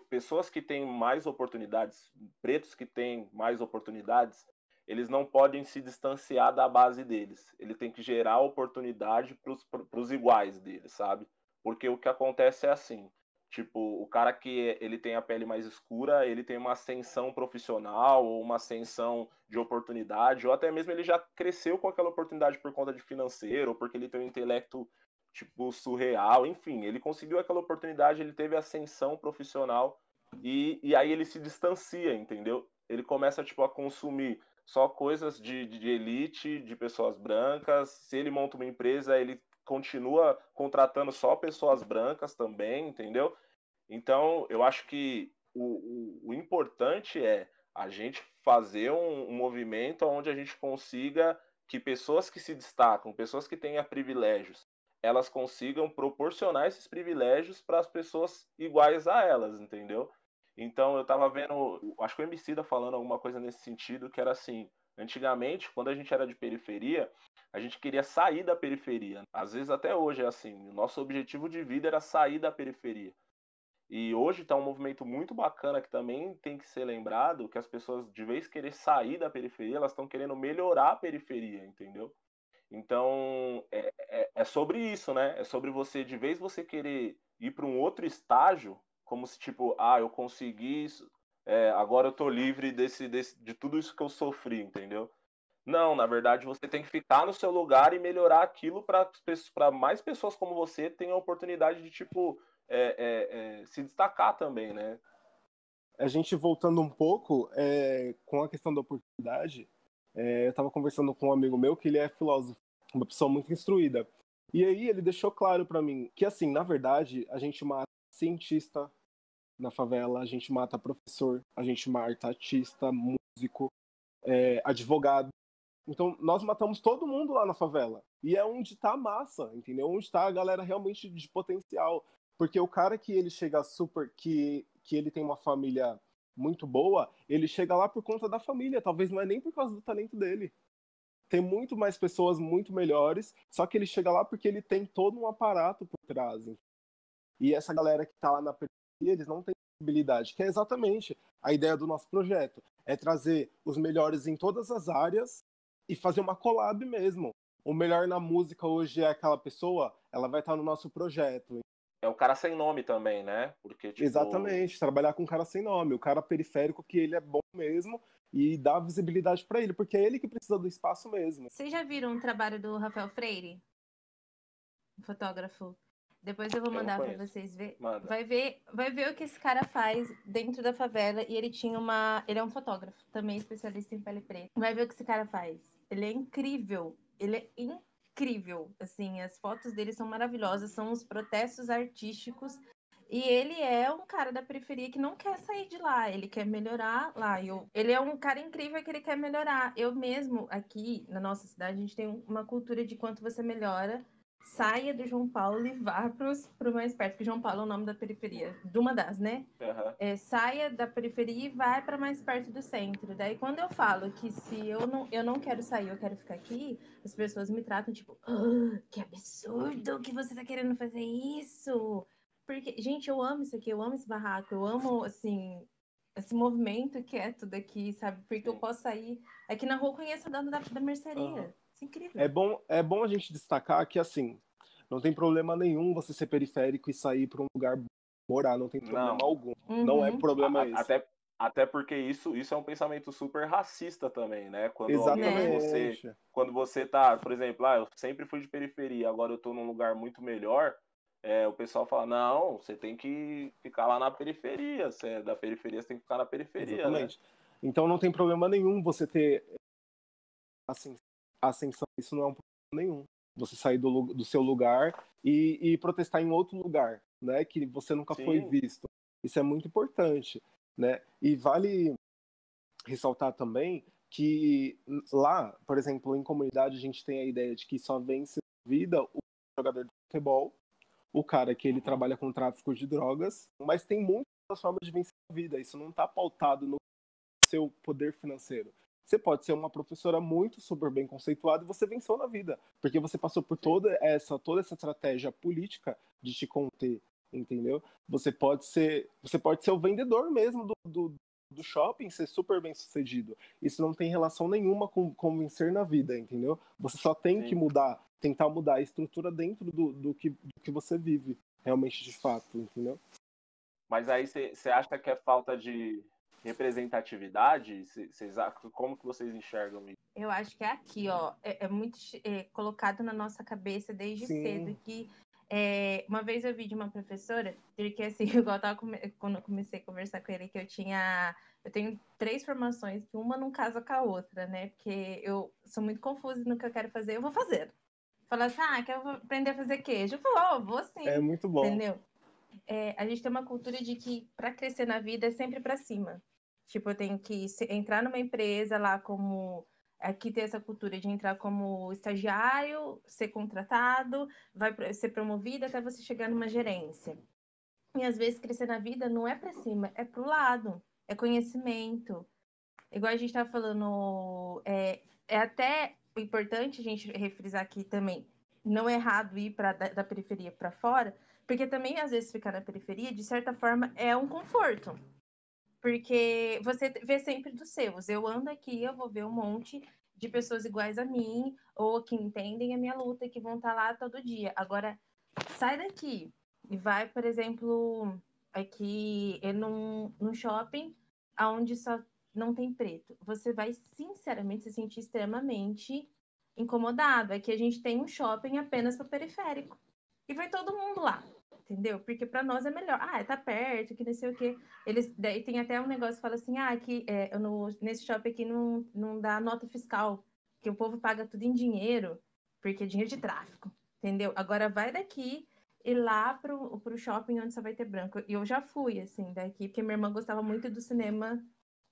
pessoas que têm mais oportunidades, pretos que têm mais oportunidades, eles não podem se distanciar da base deles. Ele tem que gerar oportunidade para os iguais deles, sabe? Porque o que acontece é assim, tipo, o cara que ele tem a pele mais escura, ele tem uma ascensão profissional ou uma ascensão de oportunidade, ou até mesmo ele já cresceu com aquela oportunidade por conta de financeiro, ou porque ele tem um intelecto tipo surreal, enfim, ele conseguiu aquela oportunidade, ele teve ascensão profissional e, e aí ele se distancia, entendeu? Ele começa tipo a consumir só coisas de, de elite, de pessoas brancas. Se ele monta uma empresa, ele continua contratando só pessoas brancas também, entendeu? Então, eu acho que o, o, o importante é a gente fazer um, um, movimento onde a gente consiga que pessoas que se destacam, pessoas que tenham privilégios, elas consigam proporcionar esses privilégios para as pessoas iguais a elas, entendeu? Então eu tava vendo, acho que o MC falando alguma coisa nesse sentido, que era assim, antigamente, quando a gente era de periferia, a gente queria sair da periferia. Às vezes até hoje é assim, o nosso objetivo de vida era sair da periferia. E hoje está um movimento muito bacana que também tem que ser lembrado, que as pessoas, de vez querer sair da periferia, elas estão querendo melhorar a periferia, entendeu? Então, é, é, é, sobre isso, né? É sobre você, de vez você querer ir para um outro estágio, como se, tipo, ah, eu consegui isso, é, agora eu tô livre desse, desse, de tudo isso que eu sofri, entendeu? Não, na verdade, você tem que ficar no seu lugar e melhorar aquilo para mais pessoas como você tenham a oportunidade de, tipo, é, é, é, se destacar também, né? A gente voltando um pouco é, com a questão da oportunidade, é, eu estava conversando com um amigo meu que ele é filósofo, uma pessoa muito instruída. E aí ele deixou claro para mim que, assim, na verdade, a gente mata cientista na favela, a gente mata professor, a gente mata artista, músico, é, advogado. Então, nós matamos todo mundo lá na favela. E é onde está a massa, entendeu? Onde está a galera realmente de potencial. Porque o cara que ele chega super. que, que ele tem uma família muito boa, ele chega lá por conta da família, talvez não é nem por causa do talento dele. Tem muito mais pessoas muito melhores, só que ele chega lá porque ele tem todo um aparato por trás. E essa galera que está lá na periferia, eles não têm possibilidade, que é exatamente a ideia do nosso projeto, é trazer os melhores em todas as áreas e fazer uma collab mesmo. O melhor na música hoje é aquela pessoa, ela vai estar no nosso projeto é o cara sem nome também, né? Porque, tipo... Exatamente, trabalhar com um cara sem nome, o cara periférico que ele é bom mesmo e dá visibilidade para ele, porque é ele que precisa do espaço mesmo. Vocês já viram um trabalho do Rafael Freire? Fotógrafo. Depois eu vou mandar para vocês ver. Manda. Vai ver, vai ver o que esse cara faz dentro da favela e ele tinha uma, ele é um fotógrafo, também especialista em pele preta. Vai ver o que esse cara faz. Ele é incrível. Ele é incrível. Assim, as fotos dele são maravilhosas, são os protestos artísticos. E ele é um cara da periferia que não quer sair de lá, ele quer melhorar lá. Eu, ele é um cara incrível que ele quer melhorar. Eu mesmo, aqui na nossa cidade, a gente tem uma cultura de quanto você melhora saia do João Paulo e vá para o mais perto, porque João Paulo é o nome da periferia, de uma das, né? Uhum. É, saia da periferia e vai para mais perto do centro. Daí, quando eu falo que se eu não, eu não quero sair, eu quero ficar aqui, as pessoas me tratam tipo, oh, que absurdo que você está querendo fazer isso. Porque, gente, eu amo isso aqui, eu amo esse barraco, eu amo, assim, esse movimento quieto daqui, sabe? Porque eu posso sair. Aqui na rua eu conheço o dono da, da mercearia. Uhum. Isso é incrível. É bom, é bom a gente destacar que, assim, não tem problema nenhum você ser periférico e sair para um lugar morar, não tem problema não. algum. Uhum. Não é problema a, esse. Até, até porque isso, isso é um pensamento super racista também, né? Quando Exatamente. você quando você tá, por exemplo, ah, eu sempre fui de periferia, agora eu tô num lugar muito melhor, é, o pessoal fala, não, você tem que ficar lá na periferia, você é da periferia, você tem que ficar na periferia. Né? Exatamente. Né? Então não tem problema nenhum você ter assim, ascensão, isso não é um problema nenhum. Você sair do, do seu lugar e, e, protestar em outro lugar, né? Que você nunca Sim. foi visto. Isso é muito importante, né? E vale ressaltar também que lá, por exemplo, em comunidade a gente tem a ideia de que só vence vida o jogador de futebol, o cara que ele trabalha com tráfico de drogas, mas tem muitas formas de vencer a vida. Isso não está pautado no seu poder financeiro. Você pode ser uma professora muito super bem conceituada e você venceu na vida, porque você passou por toda essa toda essa estratégia política de te conter, entendeu? Você pode ser você pode ser o vendedor mesmo do, do, do shopping ser super bem sucedido. Isso não tem relação nenhuma com, com vencer na vida, entendeu? Você só tem Sim. que mudar, tentar mudar a estrutura dentro do, do, que, do que você vive, realmente de fato, entendeu? Mas aí você acha que é falta de representatividade? Cês, como que vocês enxergam isso? Eu acho que é aqui, ó, é, é muito é, colocado na nossa cabeça desde Sim. cedo que é, uma vez eu vi de uma professora, porque assim, igual eu tava quando eu comecei a conversar com ele, que eu tinha. Eu tenho três formações, que uma não casa com a outra, né? Porque eu sou muito confusa no que eu quero fazer, eu vou fazer. Falar assim, ah, quero aprender a fazer queijo. Eu vou, vou sim. É muito bom. Entendeu? É, a gente tem uma cultura de que para crescer na vida é sempre para cima. Tipo, eu tenho que entrar numa empresa lá como aqui tem essa cultura de entrar como estagiário, ser contratado, vai ser promovido até você chegar numa gerência. E às vezes crescer na vida não é para cima, é para o lado, é conhecimento. Igual a gente estava falando, é, é até importante a gente refrisar aqui também, não é errado ir para da, da periferia para fora, porque também às vezes ficar na periferia, de certa forma, é um conforto porque você vê sempre dos seus. Eu ando aqui, eu vou ver um monte de pessoas iguais a mim, ou que entendem a minha luta que vão estar tá lá todo dia. Agora, sai daqui e vai, por exemplo, aqui num, num shopping onde só não tem preto. Você vai, sinceramente, se sentir extremamente incomodado. Aqui a gente tem um shopping apenas para periférico. E vai todo mundo lá entendeu? Porque para nós é melhor. Ah, tá perto, que não sei o quê. Eles, daí tem até um negócio que fala assim, ah, que é, no, nesse shopping aqui não, não dá nota fiscal, que o povo paga tudo em dinheiro, porque é dinheiro de tráfico, entendeu? Agora vai daqui e lá pro, pro shopping onde só vai ter branco. E eu já fui, assim, daqui, porque minha irmã gostava muito do cinema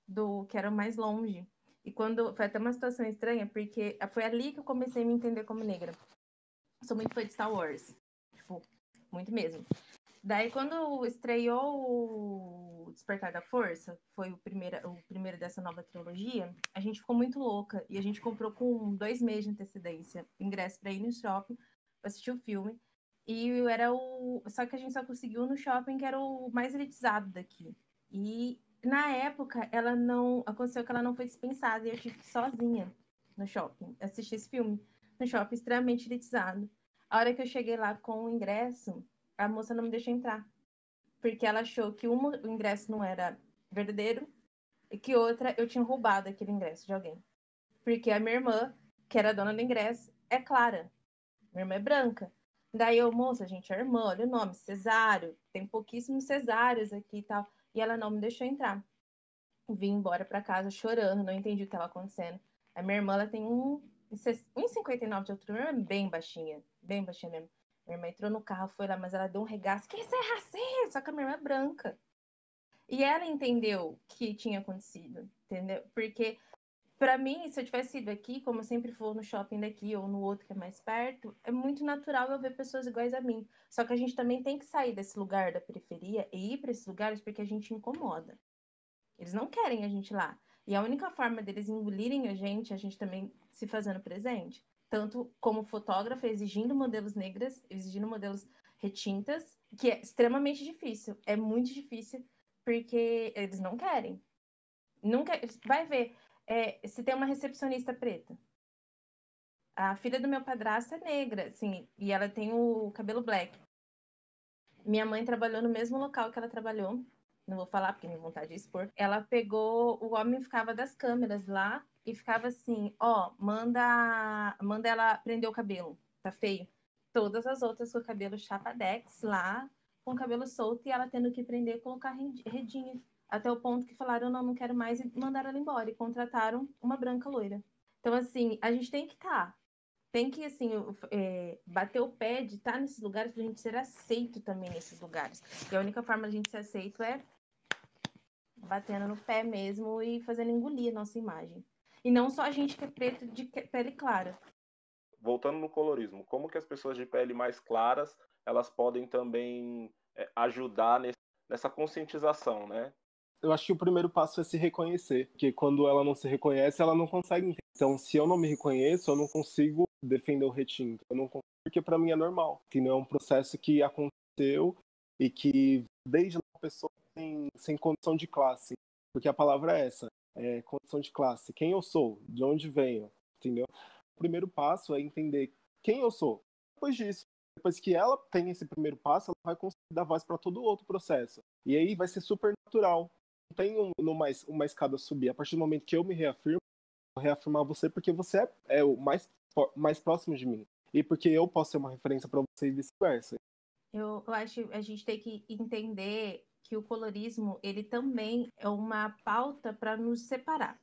do que era mais longe. E quando foi até uma situação estranha, porque foi ali que eu comecei a me entender como negra. sou muito fã de Star Wars. Tipo, muito mesmo. Daí, quando estreou o Despertar da Força, foi o primeiro, o primeiro dessa nova trilogia, a gente ficou muito louca e a gente comprou com dois meses de antecedência ingresso para ir no shopping para assistir o filme. E era o. Só que a gente só conseguiu no shopping que era o mais elitizado daqui. E na época, ela não. Aconteceu que ela não foi dispensada e eu tive que ir sozinha no shopping assistir esse filme. No shopping extremamente elitizado. A hora que eu cheguei lá com o ingresso, a moça não me deixou entrar. Porque ela achou que uma, o ingresso não era verdadeiro e que outra eu tinha roubado aquele ingresso de alguém. Porque a minha irmã, que era dona do ingresso, é clara. Minha irmã é branca. Daí eu, moça, gente, é irmã, olha o nome, cesário. Tem pouquíssimos cesáreos aqui e tal. E ela não me deixou entrar. Vim embora para casa chorando, não entendi o que estava acontecendo. A minha irmã, ela tem um 1,59 de altura, minha irmã é bem baixinha bem baixinha mesmo. Minha irmã entrou no carro, foi lá, mas ela deu um regaço. Que isso é racista? Só que a minha irmã é branca. E ela entendeu que tinha acontecido, entendeu? Porque, para mim, se eu tivesse ido aqui, como eu sempre for no shopping daqui ou no outro que é mais perto, é muito natural eu ver pessoas iguais a mim. Só que a gente também tem que sair desse lugar da periferia e ir para esses lugares porque a gente incomoda. Eles não querem a gente lá. E a única forma deles engolirem a gente, a gente também se fazendo presente, tanto como fotógrafa, exigindo modelos negras, exigindo modelos retintas, que é extremamente difícil. É muito difícil, porque eles não querem. Nunca. Vai ver, é, se tem uma recepcionista preta. A filha do meu padrasto é negra, assim, e ela tem o cabelo black. Minha mãe trabalhou no mesmo local que ela trabalhou. Não vou falar porque minha vontade de expor. Ela pegou, o homem ficava das câmeras lá e ficava assim, ó, manda, manda ela prender o cabelo, tá feio. Todas as outras com o cabelo chapadex lá, com o cabelo solto e ela tendo que prender e colocar redinha. Até o ponto que falaram, não, não quero mais, e mandaram ela embora. E contrataram uma branca loira. Então, assim, a gente tem que estar. Tá, tem que, assim, é, bater o pé de estar tá nesses lugares pra gente ser aceito também nesses lugares. E a única forma de a gente ser aceito é batendo no pé mesmo e fazendo engolir a nossa imagem. E não só a gente que é preto de pele clara. Voltando no colorismo, como que as pessoas de pele mais claras elas podem também é, ajudar nesse, nessa conscientização, né? Eu acho que o primeiro passo é se reconhecer, porque quando ela não se reconhece, ela não consegue entender. Então, se eu não me reconheço, eu não consigo defender o retinto. Eu não consigo, porque para mim é normal, que não é um processo que aconteceu e que desde a pessoa sem, sem condição de classe. Porque a palavra é essa, é condição de classe. Quem eu sou? De onde venho? Entendeu? O primeiro passo é entender quem eu sou. Depois disso, depois que ela tem esse primeiro passo, ela vai conseguir dar voz para todo o outro processo. E aí vai ser super natural. Não tem um, uma, uma escada a subir. A partir do momento que eu me reafirmo, eu vou reafirmar você porque você é, é o mais, mais próximo de mim. E porque eu posso ser uma referência para você e vice-versa. Eu, eu acho que a gente tem que entender que o colorismo ele também é uma pauta para nos separar,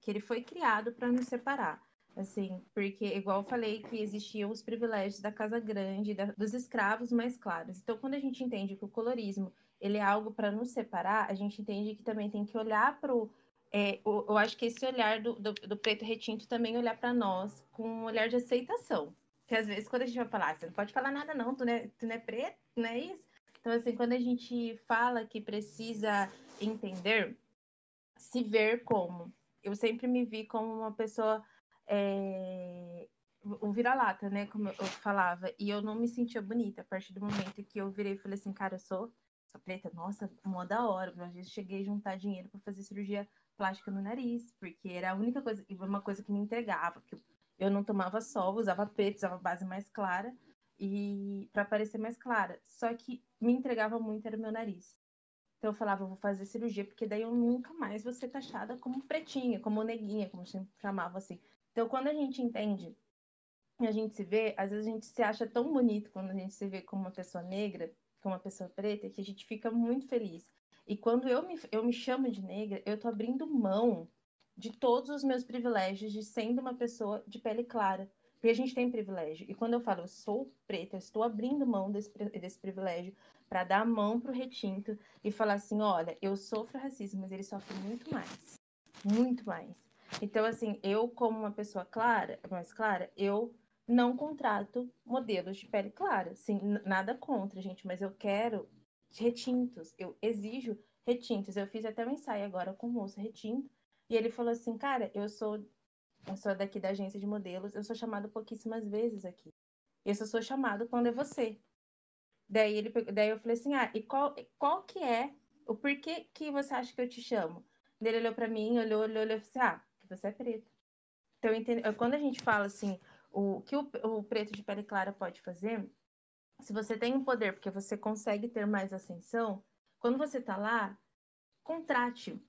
que ele foi criado para nos separar, assim, porque igual eu falei que existiam os privilégios da casa grande, da, dos escravos mais claros. Então, quando a gente entende que o colorismo ele é algo para nos separar, a gente entende que também tem que olhar para o é, eu, eu, acho que esse olhar do, do, do preto retinto também olhar para nós com um olhar de aceitação. Que às vezes quando a gente vai falar, você não pode falar nada não, tu não é, tu não é preto, não é isso? Então, assim, quando a gente fala que precisa entender, se ver como. Eu sempre me vi como uma pessoa. É... O vira-lata, né? Como eu falava. E eu não me sentia bonita a partir do momento que eu virei e falei assim, cara, eu sou, sou preta. Nossa, mó da hora. Às vezes cheguei a juntar dinheiro para fazer cirurgia plástica no nariz, porque era a única coisa, uma coisa que me entregava. Que eu não tomava sol, usava preto, usava base mais clara e para parecer mais clara. Só que me entregava muito era o meu nariz. Então eu falava, vou fazer cirurgia, porque daí eu nunca mais vou ser taxada como pretinha, como neguinha, como sempre chamava assim. Então quando a gente entende a gente se vê, às vezes a gente se acha tão bonito quando a gente se vê como uma pessoa negra, como uma pessoa preta, que a gente fica muito feliz. E quando eu me, eu me chamo de negra, eu tô abrindo mão de todos os meus privilégios de sendo uma pessoa de pele clara. Porque a gente tem privilégio. E quando eu falo eu sou preta, eu estou abrindo mão desse, desse privilégio para dar a mão para o retinto e falar assim: olha, eu sofro racismo, mas ele sofre muito mais. Muito mais. Então, assim, eu, como uma pessoa clara, mais clara, eu não contrato modelos de pele clara. Assim, nada contra, gente, mas eu quero retintos. Eu exijo retintos. Eu fiz até um ensaio agora com o moço retinto. E ele falou assim, cara, eu sou eu sou daqui da agência de modelos, eu sou chamado pouquíssimas vezes aqui. Eu só sou chamado quando é você. Daí, ele, daí eu falei assim, ah, e qual, qual que é, o porquê que você acha que eu te chamo? Ele olhou para mim, olhou, olhou, olhou e falou assim, ah, você é preto. Então, entendo, quando a gente fala assim, o que o, o preto de pele clara pode fazer, se você tem um poder, porque você consegue ter mais ascensão, quando você tá lá, contrate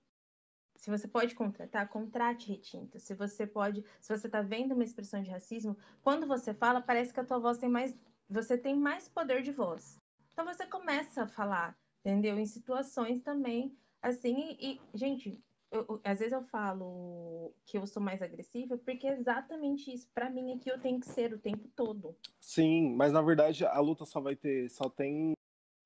se você pode contratar, contrate retinta. Se você pode, se você está vendo uma expressão de racismo, quando você fala, parece que a tua voz tem mais, você tem mais poder de voz. Então você começa a falar, entendeu? Em situações também assim e, e gente, eu, às vezes eu falo que eu sou mais agressiva porque é exatamente isso. Para mim aqui eu tenho que ser o tempo todo. Sim, mas na verdade a luta só vai ter, só tem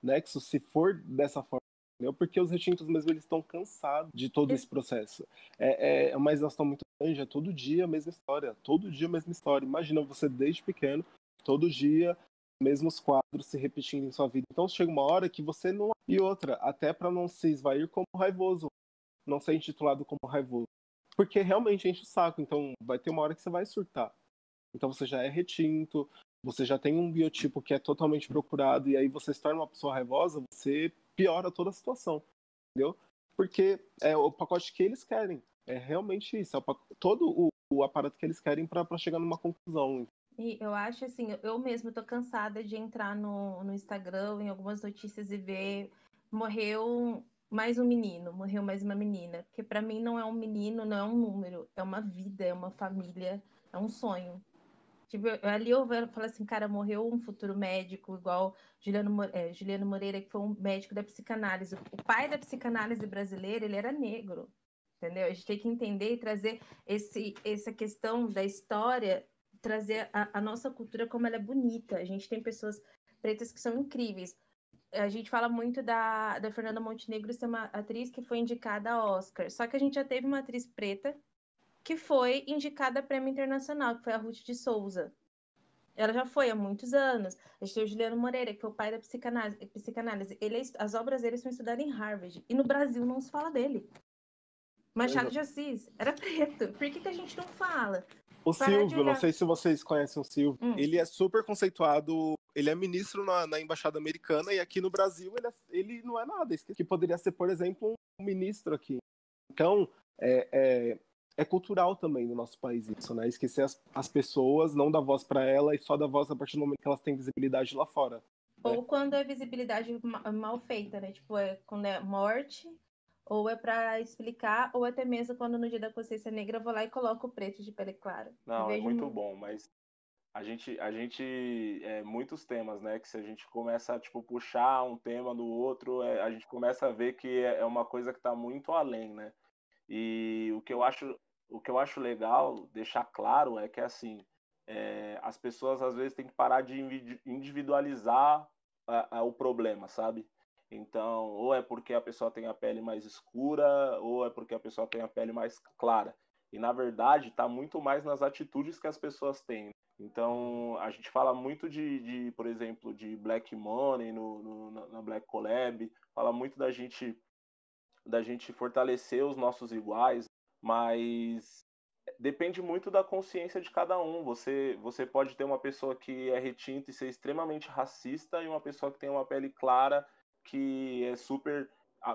nexo se for dessa forma entendeu? Porque os retintos mesmo eles estão cansados de todo esse processo. É, é, é uma exaustão muito grande, é todo dia a mesma história, todo dia a mesma história. Imagina você desde pequeno, todo dia mesmos quadros se repetindo em sua vida. Então chega uma hora que você não e outra, até para não se esvair como raivoso, não ser intitulado como raivoso, porque realmente enche o saco. Então vai ter uma hora que você vai surtar. Então você já é retinto, você já tem um biotipo que é totalmente procurado e aí você se torna uma pessoa raivosa, você piora toda a situação, entendeu? Porque é o pacote que eles querem. É realmente isso, é o todo o, o, aparato que eles querem para chegar numa conclusão. E eu acho assim, eu mesmo tô cansada de entrar no, no Instagram em algumas notícias e ver morreu mais um menino, morreu mais uma menina, porque para mim não é um menino, não é um número, é uma vida, é uma família, é um sonho. Tipo, ali eu falo assim, cara, morreu um futuro médico, igual Juliano, é, Juliano Moreira, que foi um médico da psicanálise. O pai da psicanálise brasileira, ele era negro, entendeu? A gente tem que entender e trazer esse, essa questão da história, trazer a, a nossa cultura como ela é bonita. A gente tem pessoas pretas que são incríveis. A gente fala muito da, da Fernanda Montenegro ser uma atriz que foi indicada a Oscar. Só que a gente já teve uma atriz preta que foi indicada a prêmio internacional, que foi a Ruth de Souza. Ela já foi há muitos anos. A gente tem o Juliano Moreira, que foi o pai da psicanálise. psicanálise. Ele, é as obras dele são estudadas em Harvard. E no Brasil não se fala dele. Machado de Assis era preto. Por que, que a gente não fala? O Para Silvio, não sei se vocês conhecem o Silvio. Hum. Ele é super conceituado. Ele é ministro na, na embaixada americana e aqui no Brasil ele, é, ele não é nada. Que poderia ser, por exemplo, um ministro aqui Então, é, é, é cultural também no nosso país isso, né? Esquecer as, as pessoas, não dar voz para ela e só dar voz a partir do momento que elas têm visibilidade lá fora. Ou né? quando é visibilidade mal feita, né? Tipo, é quando é morte, ou é para explicar, ou até mesmo quando no dia da consciência negra eu vou lá e coloco o preto de pele clara. Não, é muito bom, mas a gente, a gente é, muitos temas, né? Que se a gente começa a tipo, puxar um tema do outro, é, a gente começa a ver que é, é uma coisa que está muito além, né? E o que eu acho, o que eu acho legal deixar claro é que assim é, as pessoas às vezes têm que parar de individualizar a, a, o problema, sabe? Então, ou é porque a pessoa tem a pele mais escura, ou é porque a pessoa tem a pele mais clara. E na verdade, está muito mais nas atitudes que as pessoas têm. Então, a gente fala muito de, de por exemplo, de Black Money no, no, na Black Collab, fala muito da gente da gente fortalecer os nossos iguais, mas depende muito da consciência de cada um. Você, você pode ter uma pessoa que é retinta e ser extremamente racista e uma pessoa que tem uma pele clara que é super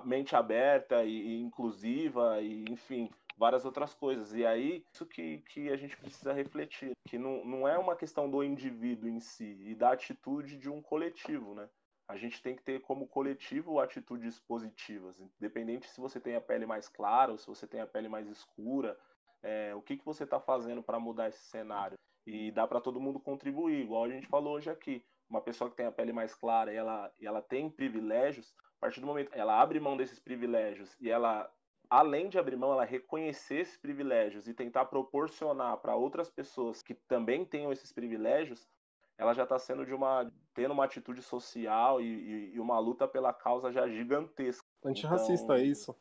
mente aberta e, e inclusiva e enfim várias outras coisas e aí isso que, que a gente precisa refletir que não, não é uma questão do indivíduo em si e da atitude de um coletivo né a gente tem que ter como coletivo atitudes positivas, independente se você tem a pele mais clara ou se você tem a pele mais escura, é, o que, que você está fazendo para mudar esse cenário. E dá para todo mundo contribuir, igual a gente falou hoje aqui. Uma pessoa que tem a pele mais clara e ela, e ela tem privilégios, a partir do momento ela abre mão desses privilégios e ela, além de abrir mão, ela reconhecer esses privilégios e tentar proporcionar para outras pessoas que também tenham esses privilégios, ela já está sendo de uma tendo uma atitude social e, e, e, uma luta pela causa já gigantesca. Antirracista, então, é isso.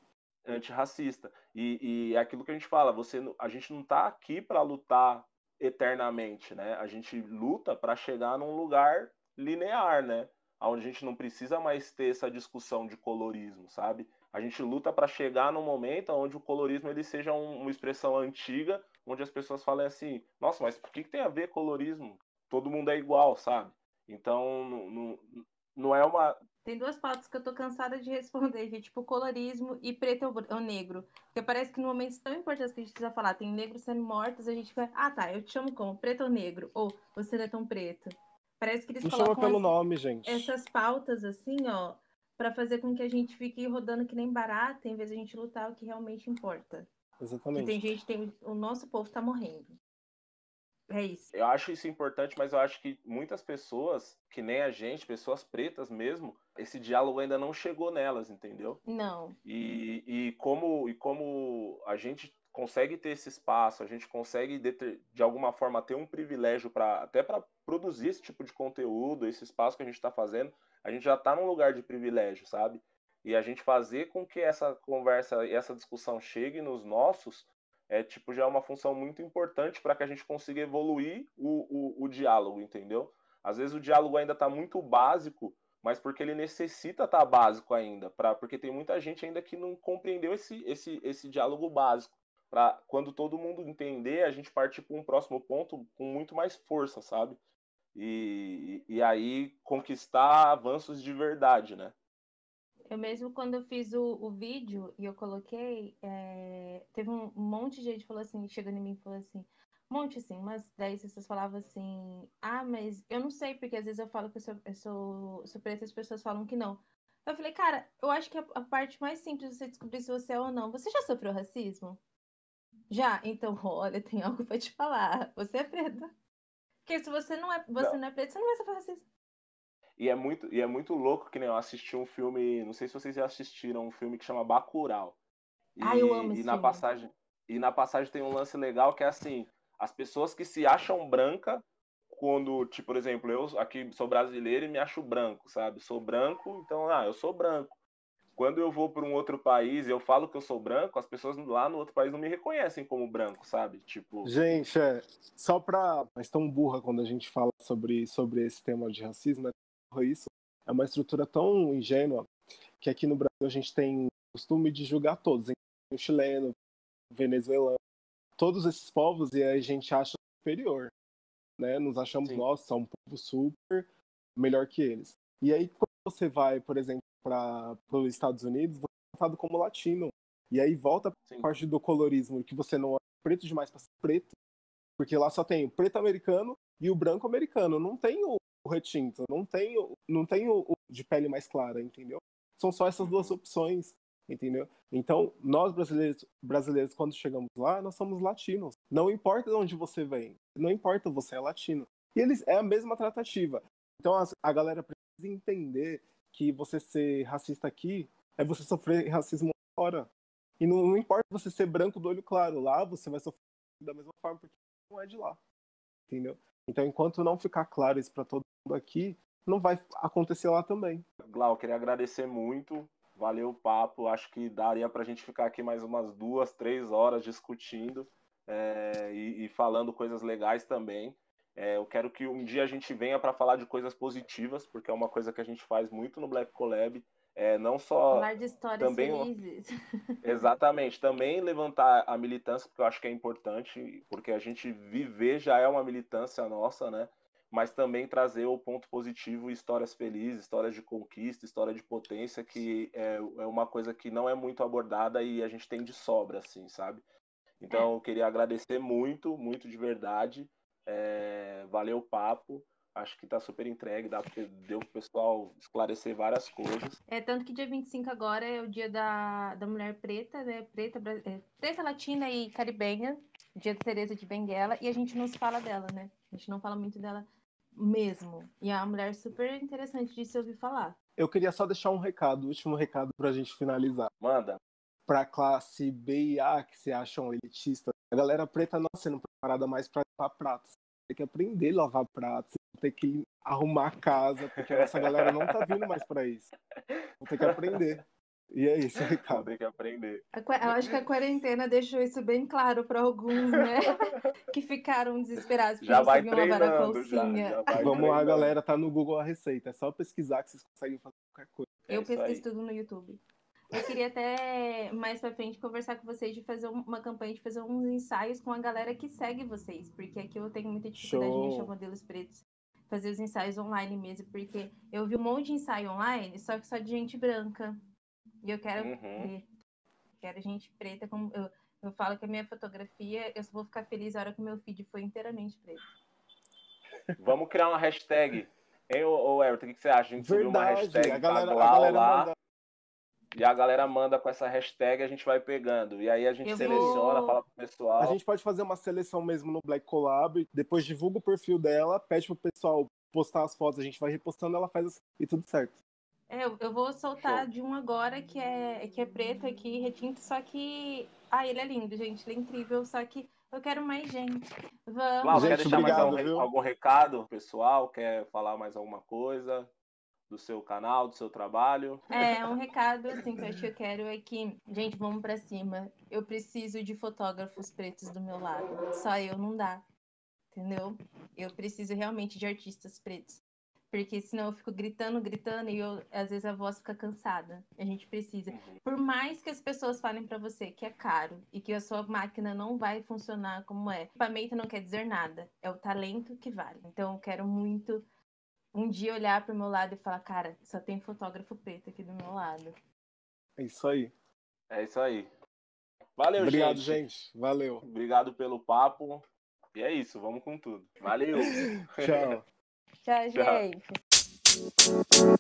Antirracista. E, e é aquilo que a gente fala, você, a gente não está aqui para lutar eternamente, né? A gente luta para chegar num lugar linear, né? Onde a gente não precisa mais ter essa discussão de colorismo, sabe? A gente luta para chegar num momento onde o colorismo ele seja um, uma expressão antiga, onde as pessoas falem assim: nossa, mas por que, que tem a ver colorismo? todo mundo é igual, sabe? Então, não, não, não é uma. Tem duas pautas que eu tô cansada de responder, gente, tipo colorismo e preto ou negro. Porque parece que no momentos tão importantes que a gente precisa falar, tem negros sendo mortos, a gente vai, ah tá, eu te chamo como preto ou negro, ou você não é tão preto. Parece que eles Me colocam pelo nome, gente. essas pautas assim, ó, para fazer com que a gente fique rodando que nem barata, em vez de a gente lutar o que realmente importa. Exatamente. tem gente, tem, o nosso povo tá morrendo. É isso. Eu acho isso importante, mas eu acho que muitas pessoas, que nem a gente, pessoas pretas mesmo, esse diálogo ainda não chegou nelas, entendeu? Não. E, e, como, e como a gente consegue ter esse espaço, a gente consegue de, de alguma forma ter um privilégio para até para produzir esse tipo de conteúdo, esse espaço que a gente está fazendo, a gente já está num lugar de privilégio, sabe? E a gente fazer com que essa conversa e essa discussão chegue nos nossos é tipo já é uma função muito importante para que a gente consiga evoluir o, o, o diálogo, entendeu? Às vezes o diálogo ainda está muito básico, mas porque ele necessita estar tá básico ainda, pra, porque tem muita gente ainda que não compreendeu esse, esse, esse diálogo básico. Para quando todo mundo entender, a gente partir para um próximo ponto com muito mais força, sabe? E, e aí conquistar avanços de verdade, né? Eu mesmo, quando eu fiz o, o vídeo e eu coloquei, é, teve um, monte de gente falou assim, chegando em mim e falou assim, um monte assim, umas 10 pessoas falavam assim, ah, mas eu não sei, porque às vezes eu falo que eu sou, eu sou, sou preta e as pessoas falam que não. Eu falei, cara, eu acho que a, a parte mais simples de você descobrir se você é ou não, você já sofreu racismo? Já? Então, olha, tem algo pra te falar. Você é preta. Porque se você não é, você não, não é preta, você não vai sofrer racismo. E é muito, e é muito louco que nem eu assisti um filme, não sei se vocês já assistiram, um filme que chama Bacurau. E, ah, eu amo esse e na filme. passagem E na passagem tem um lance legal que é assim, as pessoas que se acham branca quando, tipo, por exemplo, eu aqui sou brasileiro e me acho branco, sabe? Sou branco, então, ah, eu sou branco. Quando eu vou para um outro país e eu falo que eu sou branco, as pessoas lá no outro país não me reconhecem como branco, sabe? Tipo. Gente, é, só pra. Mas tão burra quando a gente fala sobre, sobre esse tema de racismo, é isso é uma estrutura tão ingênua que aqui no Brasil a gente tem costume de julgar todos, o chileno, o venezuelano, todos esses povos e a gente acha superior, né? Nos achamos, Sim. nossa, um povo super melhor que eles. E aí quando você vai, por exemplo, para os Estados Unidos, você é tratado como latino. E aí volta a parte do colorismo, que você não é preto demais para ser preto, porque lá só tem o preto americano e o branco americano, não tem o, o retinto, não tem, não tem o, o de pele mais clara, entendeu? São só essas duas opções, entendeu? Então, nós brasileiros, brasileiros, quando chegamos lá, nós somos latinos. Não importa de onde você vem, não importa, você é latino. E eles é a mesma tratativa. Então, a, a galera precisa entender que você ser racista aqui é você sofrer racismo fora. E não, não importa você ser branco do olho claro, lá você vai sofrer da mesma forma, porque não é de lá. Entendeu? Então, enquanto não ficar claro isso para todo mundo aqui, não vai acontecer lá também. Glau, queria agradecer muito. Valeu o papo. Acho que daria para a gente ficar aqui mais umas duas, três horas discutindo é, e, e, falando coisas legais também. É, eu quero que um dia a gente venha para falar de coisas positivas, porque é uma coisa que a gente faz muito no Black Collab. É, não só. Falar de histórias também, felizes. Exatamente. Também levantar a militância, porque eu acho que é importante, porque a gente viver já é uma militância nossa, né? Mas também trazer o ponto positivo, histórias felizes, histórias de conquista, história de potência, que é, é uma coisa que não é muito abordada e a gente tem de sobra, assim, sabe? Então, é. eu queria agradecer muito, muito de verdade. É, valeu o papo. Acho que tá super entregue, dá porque deu pro pessoal esclarecer várias coisas. É, tanto que dia 25 agora é o dia da, da mulher preta, né? Preta, é, preta latina e caribenha, dia de Teresa de Benguela, e a gente não se fala dela, né? A gente não fala muito dela mesmo. E é uma mulher super interessante de se ouvir falar. Eu queria só deixar um recado, último recado pra gente finalizar. Manda. Pra classe B e A, que se acham elitistas, a galera preta não sendo preparada mais pra limpar pratos. Tem que aprender a lavar pratos, ter que arrumar a casa, porque essa galera não tá vindo mais para isso. Vou ter que aprender. E é isso, Ricardo. Tem que aprender. Eu acho que a quarentena deixou isso bem claro para alguns, né? que ficaram desesperados já vai treinando, lavar a calcinha. Já, já Vamos treinando. lá, galera, tá no Google a receita. É só pesquisar que vocês conseguem fazer qualquer coisa. Eu é pesquiso tudo no YouTube. Eu queria até mais pra frente conversar com vocês de fazer uma campanha de fazer uns ensaios com a galera que segue vocês, porque aqui eu tenho muita dificuldade Show. de mexer modelos pretos fazer os ensaios online mesmo, porque eu vi um monte de ensaio online, só que só de gente branca. E eu quero uhum. ver. Quero gente preta. Como eu, eu falo que a minha fotografia, eu só vou ficar feliz a hora que o meu feed for inteiramente preto. Vamos criar uma hashtag. Hein, ô, ô Everton, o que, você acha? A gente Verdade, uma hashtag a galera, a galera lá. E a galera manda com essa hashtag, a gente vai pegando. E aí a gente eu seleciona, vou... fala pro pessoal. A gente pode fazer uma seleção mesmo no Black Collab, depois divulga o perfil dela, pede pro pessoal postar as fotos, a gente vai repostando, ela faz assim, e tudo certo. É, eu vou soltar Show. de um agora que é, que é preto aqui, retinto, só que. Ah, ele é lindo, gente, ele é incrível, só que eu quero mais gente. Vamos. Cláudio, quer deixar obrigado, mais algum, algum recado pessoal? Quer falar mais alguma coisa? Do seu canal, do seu trabalho? É, um recado assim que eu acho que eu quero é que, gente, vamos para cima. Eu preciso de fotógrafos pretos do meu lado. Só eu não dá. Entendeu? Eu preciso realmente de artistas pretos. Porque senão eu fico gritando, gritando e eu, às vezes a voz fica cansada. A gente precisa. Uhum. Por mais que as pessoas falem para você que é caro e que a sua máquina não vai funcionar como é, equipamento não quer dizer nada. É o talento que vale. Então eu quero muito um dia olhar para o meu lado e falar, cara, só tem fotógrafo preto aqui do meu lado. É isso aí. É isso aí. Valeu, Obrigado, gente. gente. Valeu. Obrigado pelo papo. E é isso, vamos com tudo. Valeu. Tchau. Tchau, gente. Tchau.